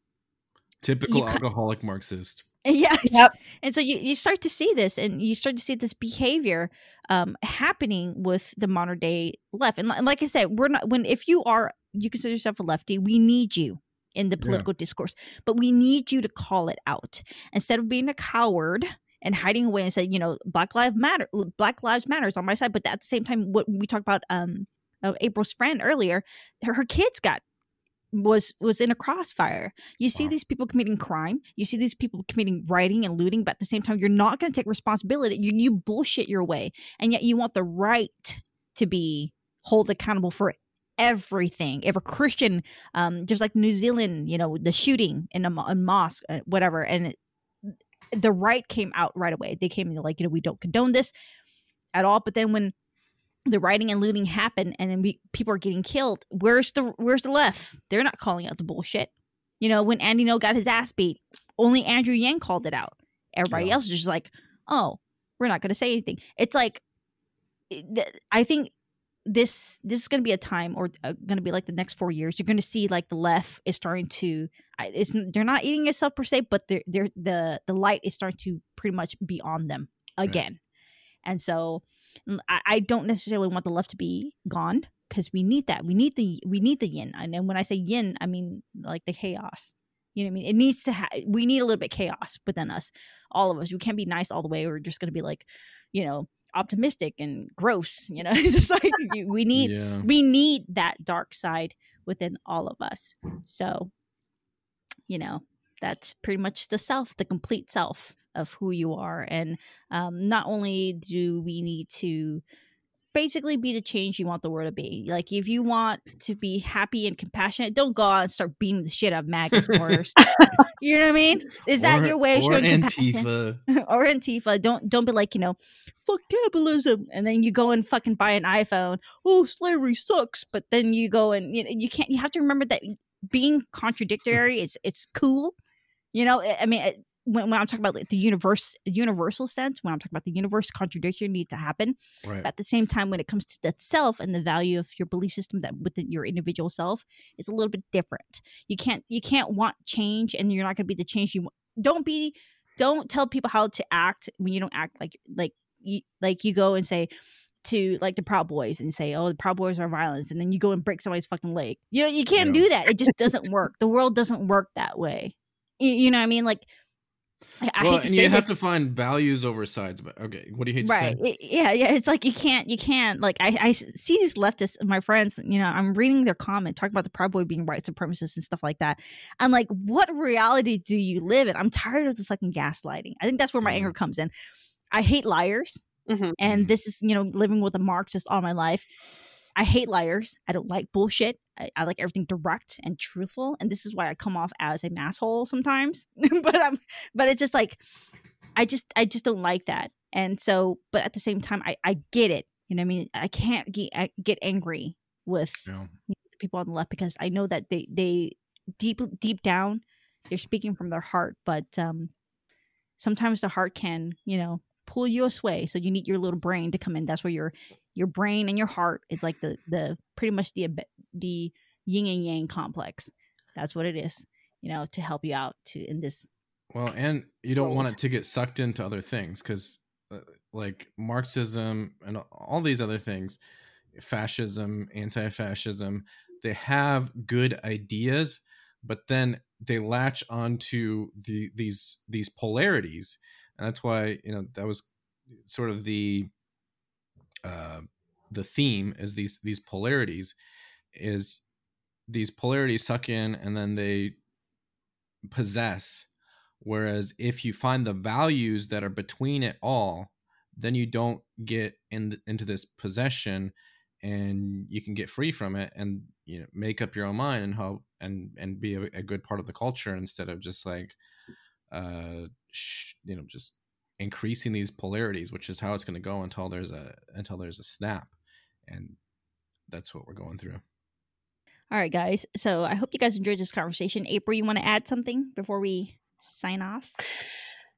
typical alcoholic Marxist. Yes. Yep. And so you, you start to see this and you start to see this behavior um, happening with the modern day left. And, and like I said, we're not, when, if you are, you consider yourself a lefty, we need you in the political yeah. discourse, but we need you to call it out instead of being a coward and hiding away and say, you know, Black Lives Matter, Black Lives Matters on my side. But at the same time, what we talked about, um, uh, April's friend earlier, her, her kids got was was in a crossfire. You see wow. these people committing crime. You see these people committing rioting and looting, but at the same time, you're not going to take responsibility. You you bullshit your way, and yet you want the right to be held accountable for everything. If a Christian, um, just like New Zealand, you know, the shooting in a, a mosque, uh, whatever, and it, the right came out right away. They came in like, you know, we don't condone this at all. But then when the rioting and looting happen and then we, people are getting killed where's the where's the left? They're not calling out the bullshit. You know when Andy Ngo got his ass beat only andrew yang called it out. Everybody yeah. else is just like oh we're not going to say anything. It's like i think this this is going to be a time or uh, going to be like the next four years you're going to see like the left is starting to it's they're not eating yourself per se but they're, they're the the light is starting to pretty much be on them again and so mm, I, I don't necessarily want the left to be gone because we need that. We need the we need the yin. And then when I say yin, I mean like the chaos. You know what I mean? It needs to have. We need a little bit chaos within us, all of us. We can't be nice all the way. We're just going to be like, you know, optimistic and gross. You know, it's just like we need yeah. we need that dark side within all of us. So, you know, that's pretty much the self, the complete self of who you are. And um, not only do we need to basically be the change you want the world to be. Like if you want to be happy and compassionate, don't go out and start beating the shit out of MAGA supporters. you know what I mean? Is that your way of showing Antifa. compassion? or Antifa. Don't don't be like, you know, fuck capitalism. And then you go and fucking buy an iPhone. Oh, slavery sucks. But then you go and you know you can't you have to remember that being contradictory is it's cool. You know, I mean when, when I'm talking about like the universe, universal sense, when I'm talking about the universe, contradiction needs to happen. Right. At the same time, when it comes to that self and the value of your belief system that within your individual self is a little bit different. You can't you can't want change, and you're not going to be the change you want. Don't be. Don't tell people how to act when you don't act like like you like you go and say to like the Proud Boys and say, "Oh, the Proud Boys are violence," and then you go and break somebody's fucking leg. You know, you can't Yeah. do that. It just doesn't work. The world doesn't work that way. You, you know what I mean? Like, I, I well, hate to and say you this, have to find values over sides. But okay, what do you hate right? to say? Yeah, yeah. It's like you can't, you can't. Like, I, I see these leftists, my friends. You know, I'm reading their comment talking about the Proud Boy being white supremacist and stuff like that. I'm like, what reality do you live in? I'm tired of the fucking gaslighting. I think that's where my Mhm. anger comes in. I hate liars Mhm. and Mhm. this is you know living with a marxist all my life i hate liars. I don't like bullshit. I, I like everything direct and truthful and this is why i come off as a masshole sometimes. But i'm but it's just like i just i just don't like that. And so but at the same time i i get it. You know what i mean? I can't get I get angry with Yeah. people on the left because i know that they they deep deep down they're speaking from their heart. But um sometimes the heart can you know pull you away so you need your little brain to come in. That's where your your brain and your heart is like the the pretty much the ab- the yin and yang complex. That's what it is you know to help you out to in this Well, and you don't want it to get sucked into other things because, uh, like Marxism and all these other things, fascism, anti-fascism, they have good ideas, but then they latch onto the these these polarities, and that's why you know that was sort of the uh, the theme is these these polarities is these polarities suck in and then they possess. Whereas if you find the values that are between it all then you don't get in the, into this possession and you can get free from it and you know make up your own mind and help and and be a, a good part of the culture instead of just like uh sh- you know just increasing these polarities which is how it's going to go until there's a until there's a snap. And that's what we're going through. All right guys. So i hope you guys enjoyed this conversation. April you want to add something before we sign off?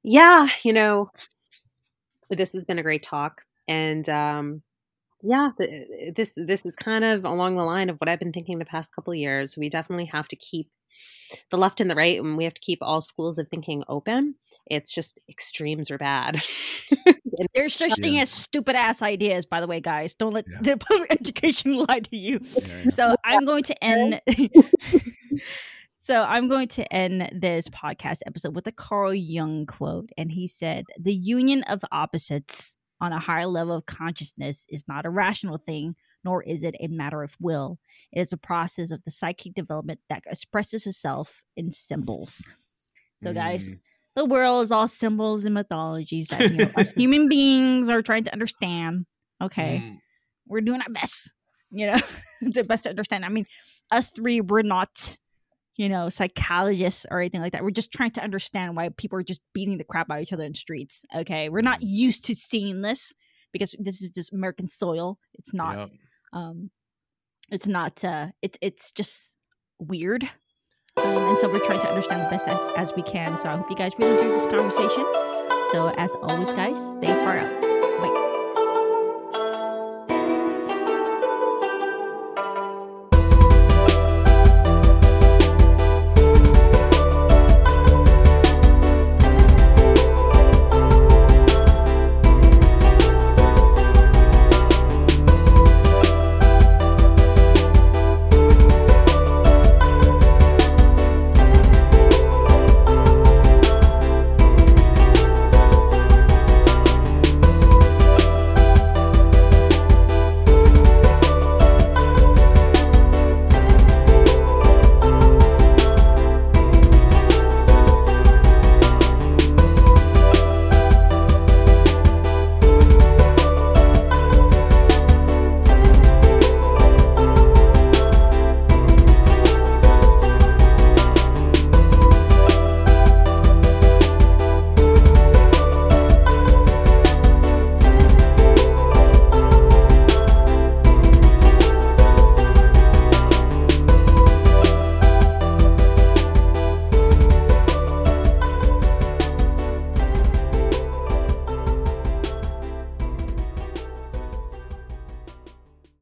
Yeah, you know, this has been a great talk, and um, yeah, th- uh, this this is kind of along the line of what I've been thinking the past couple of years. We definitely have to keep the left and the right, and we have to keep all schools of thinking open. It's just extremes are bad. And- there's such thing as stupid ass ideas by the way guys don't let Yeah. the public education lie to you Yeah, yeah. so i'm going to end so i'm going to end this podcast episode with a carl jung quote and he said the union of opposites on a higher level of consciousness is not a rational thing nor is it a matter of will. It is a process of the psychic development that expresses itself in symbols. So guys Mm. the world is all symbols and mythologies that you know, us human beings are trying to understand. Okay. Mm. we're doing our best you know the best to understand. I mean us three we're not you know psychologists or anything like that. We're just trying to understand why people are just beating the crap out of each other in streets okay? We're not used to seeing this because this is just american soil. It's not Yep. um it's not uh it's it's just weird. Um, and so we're trying to understand the best as, as we can. So i hope you guys really enjoyed this conversation. So as always guys stay far out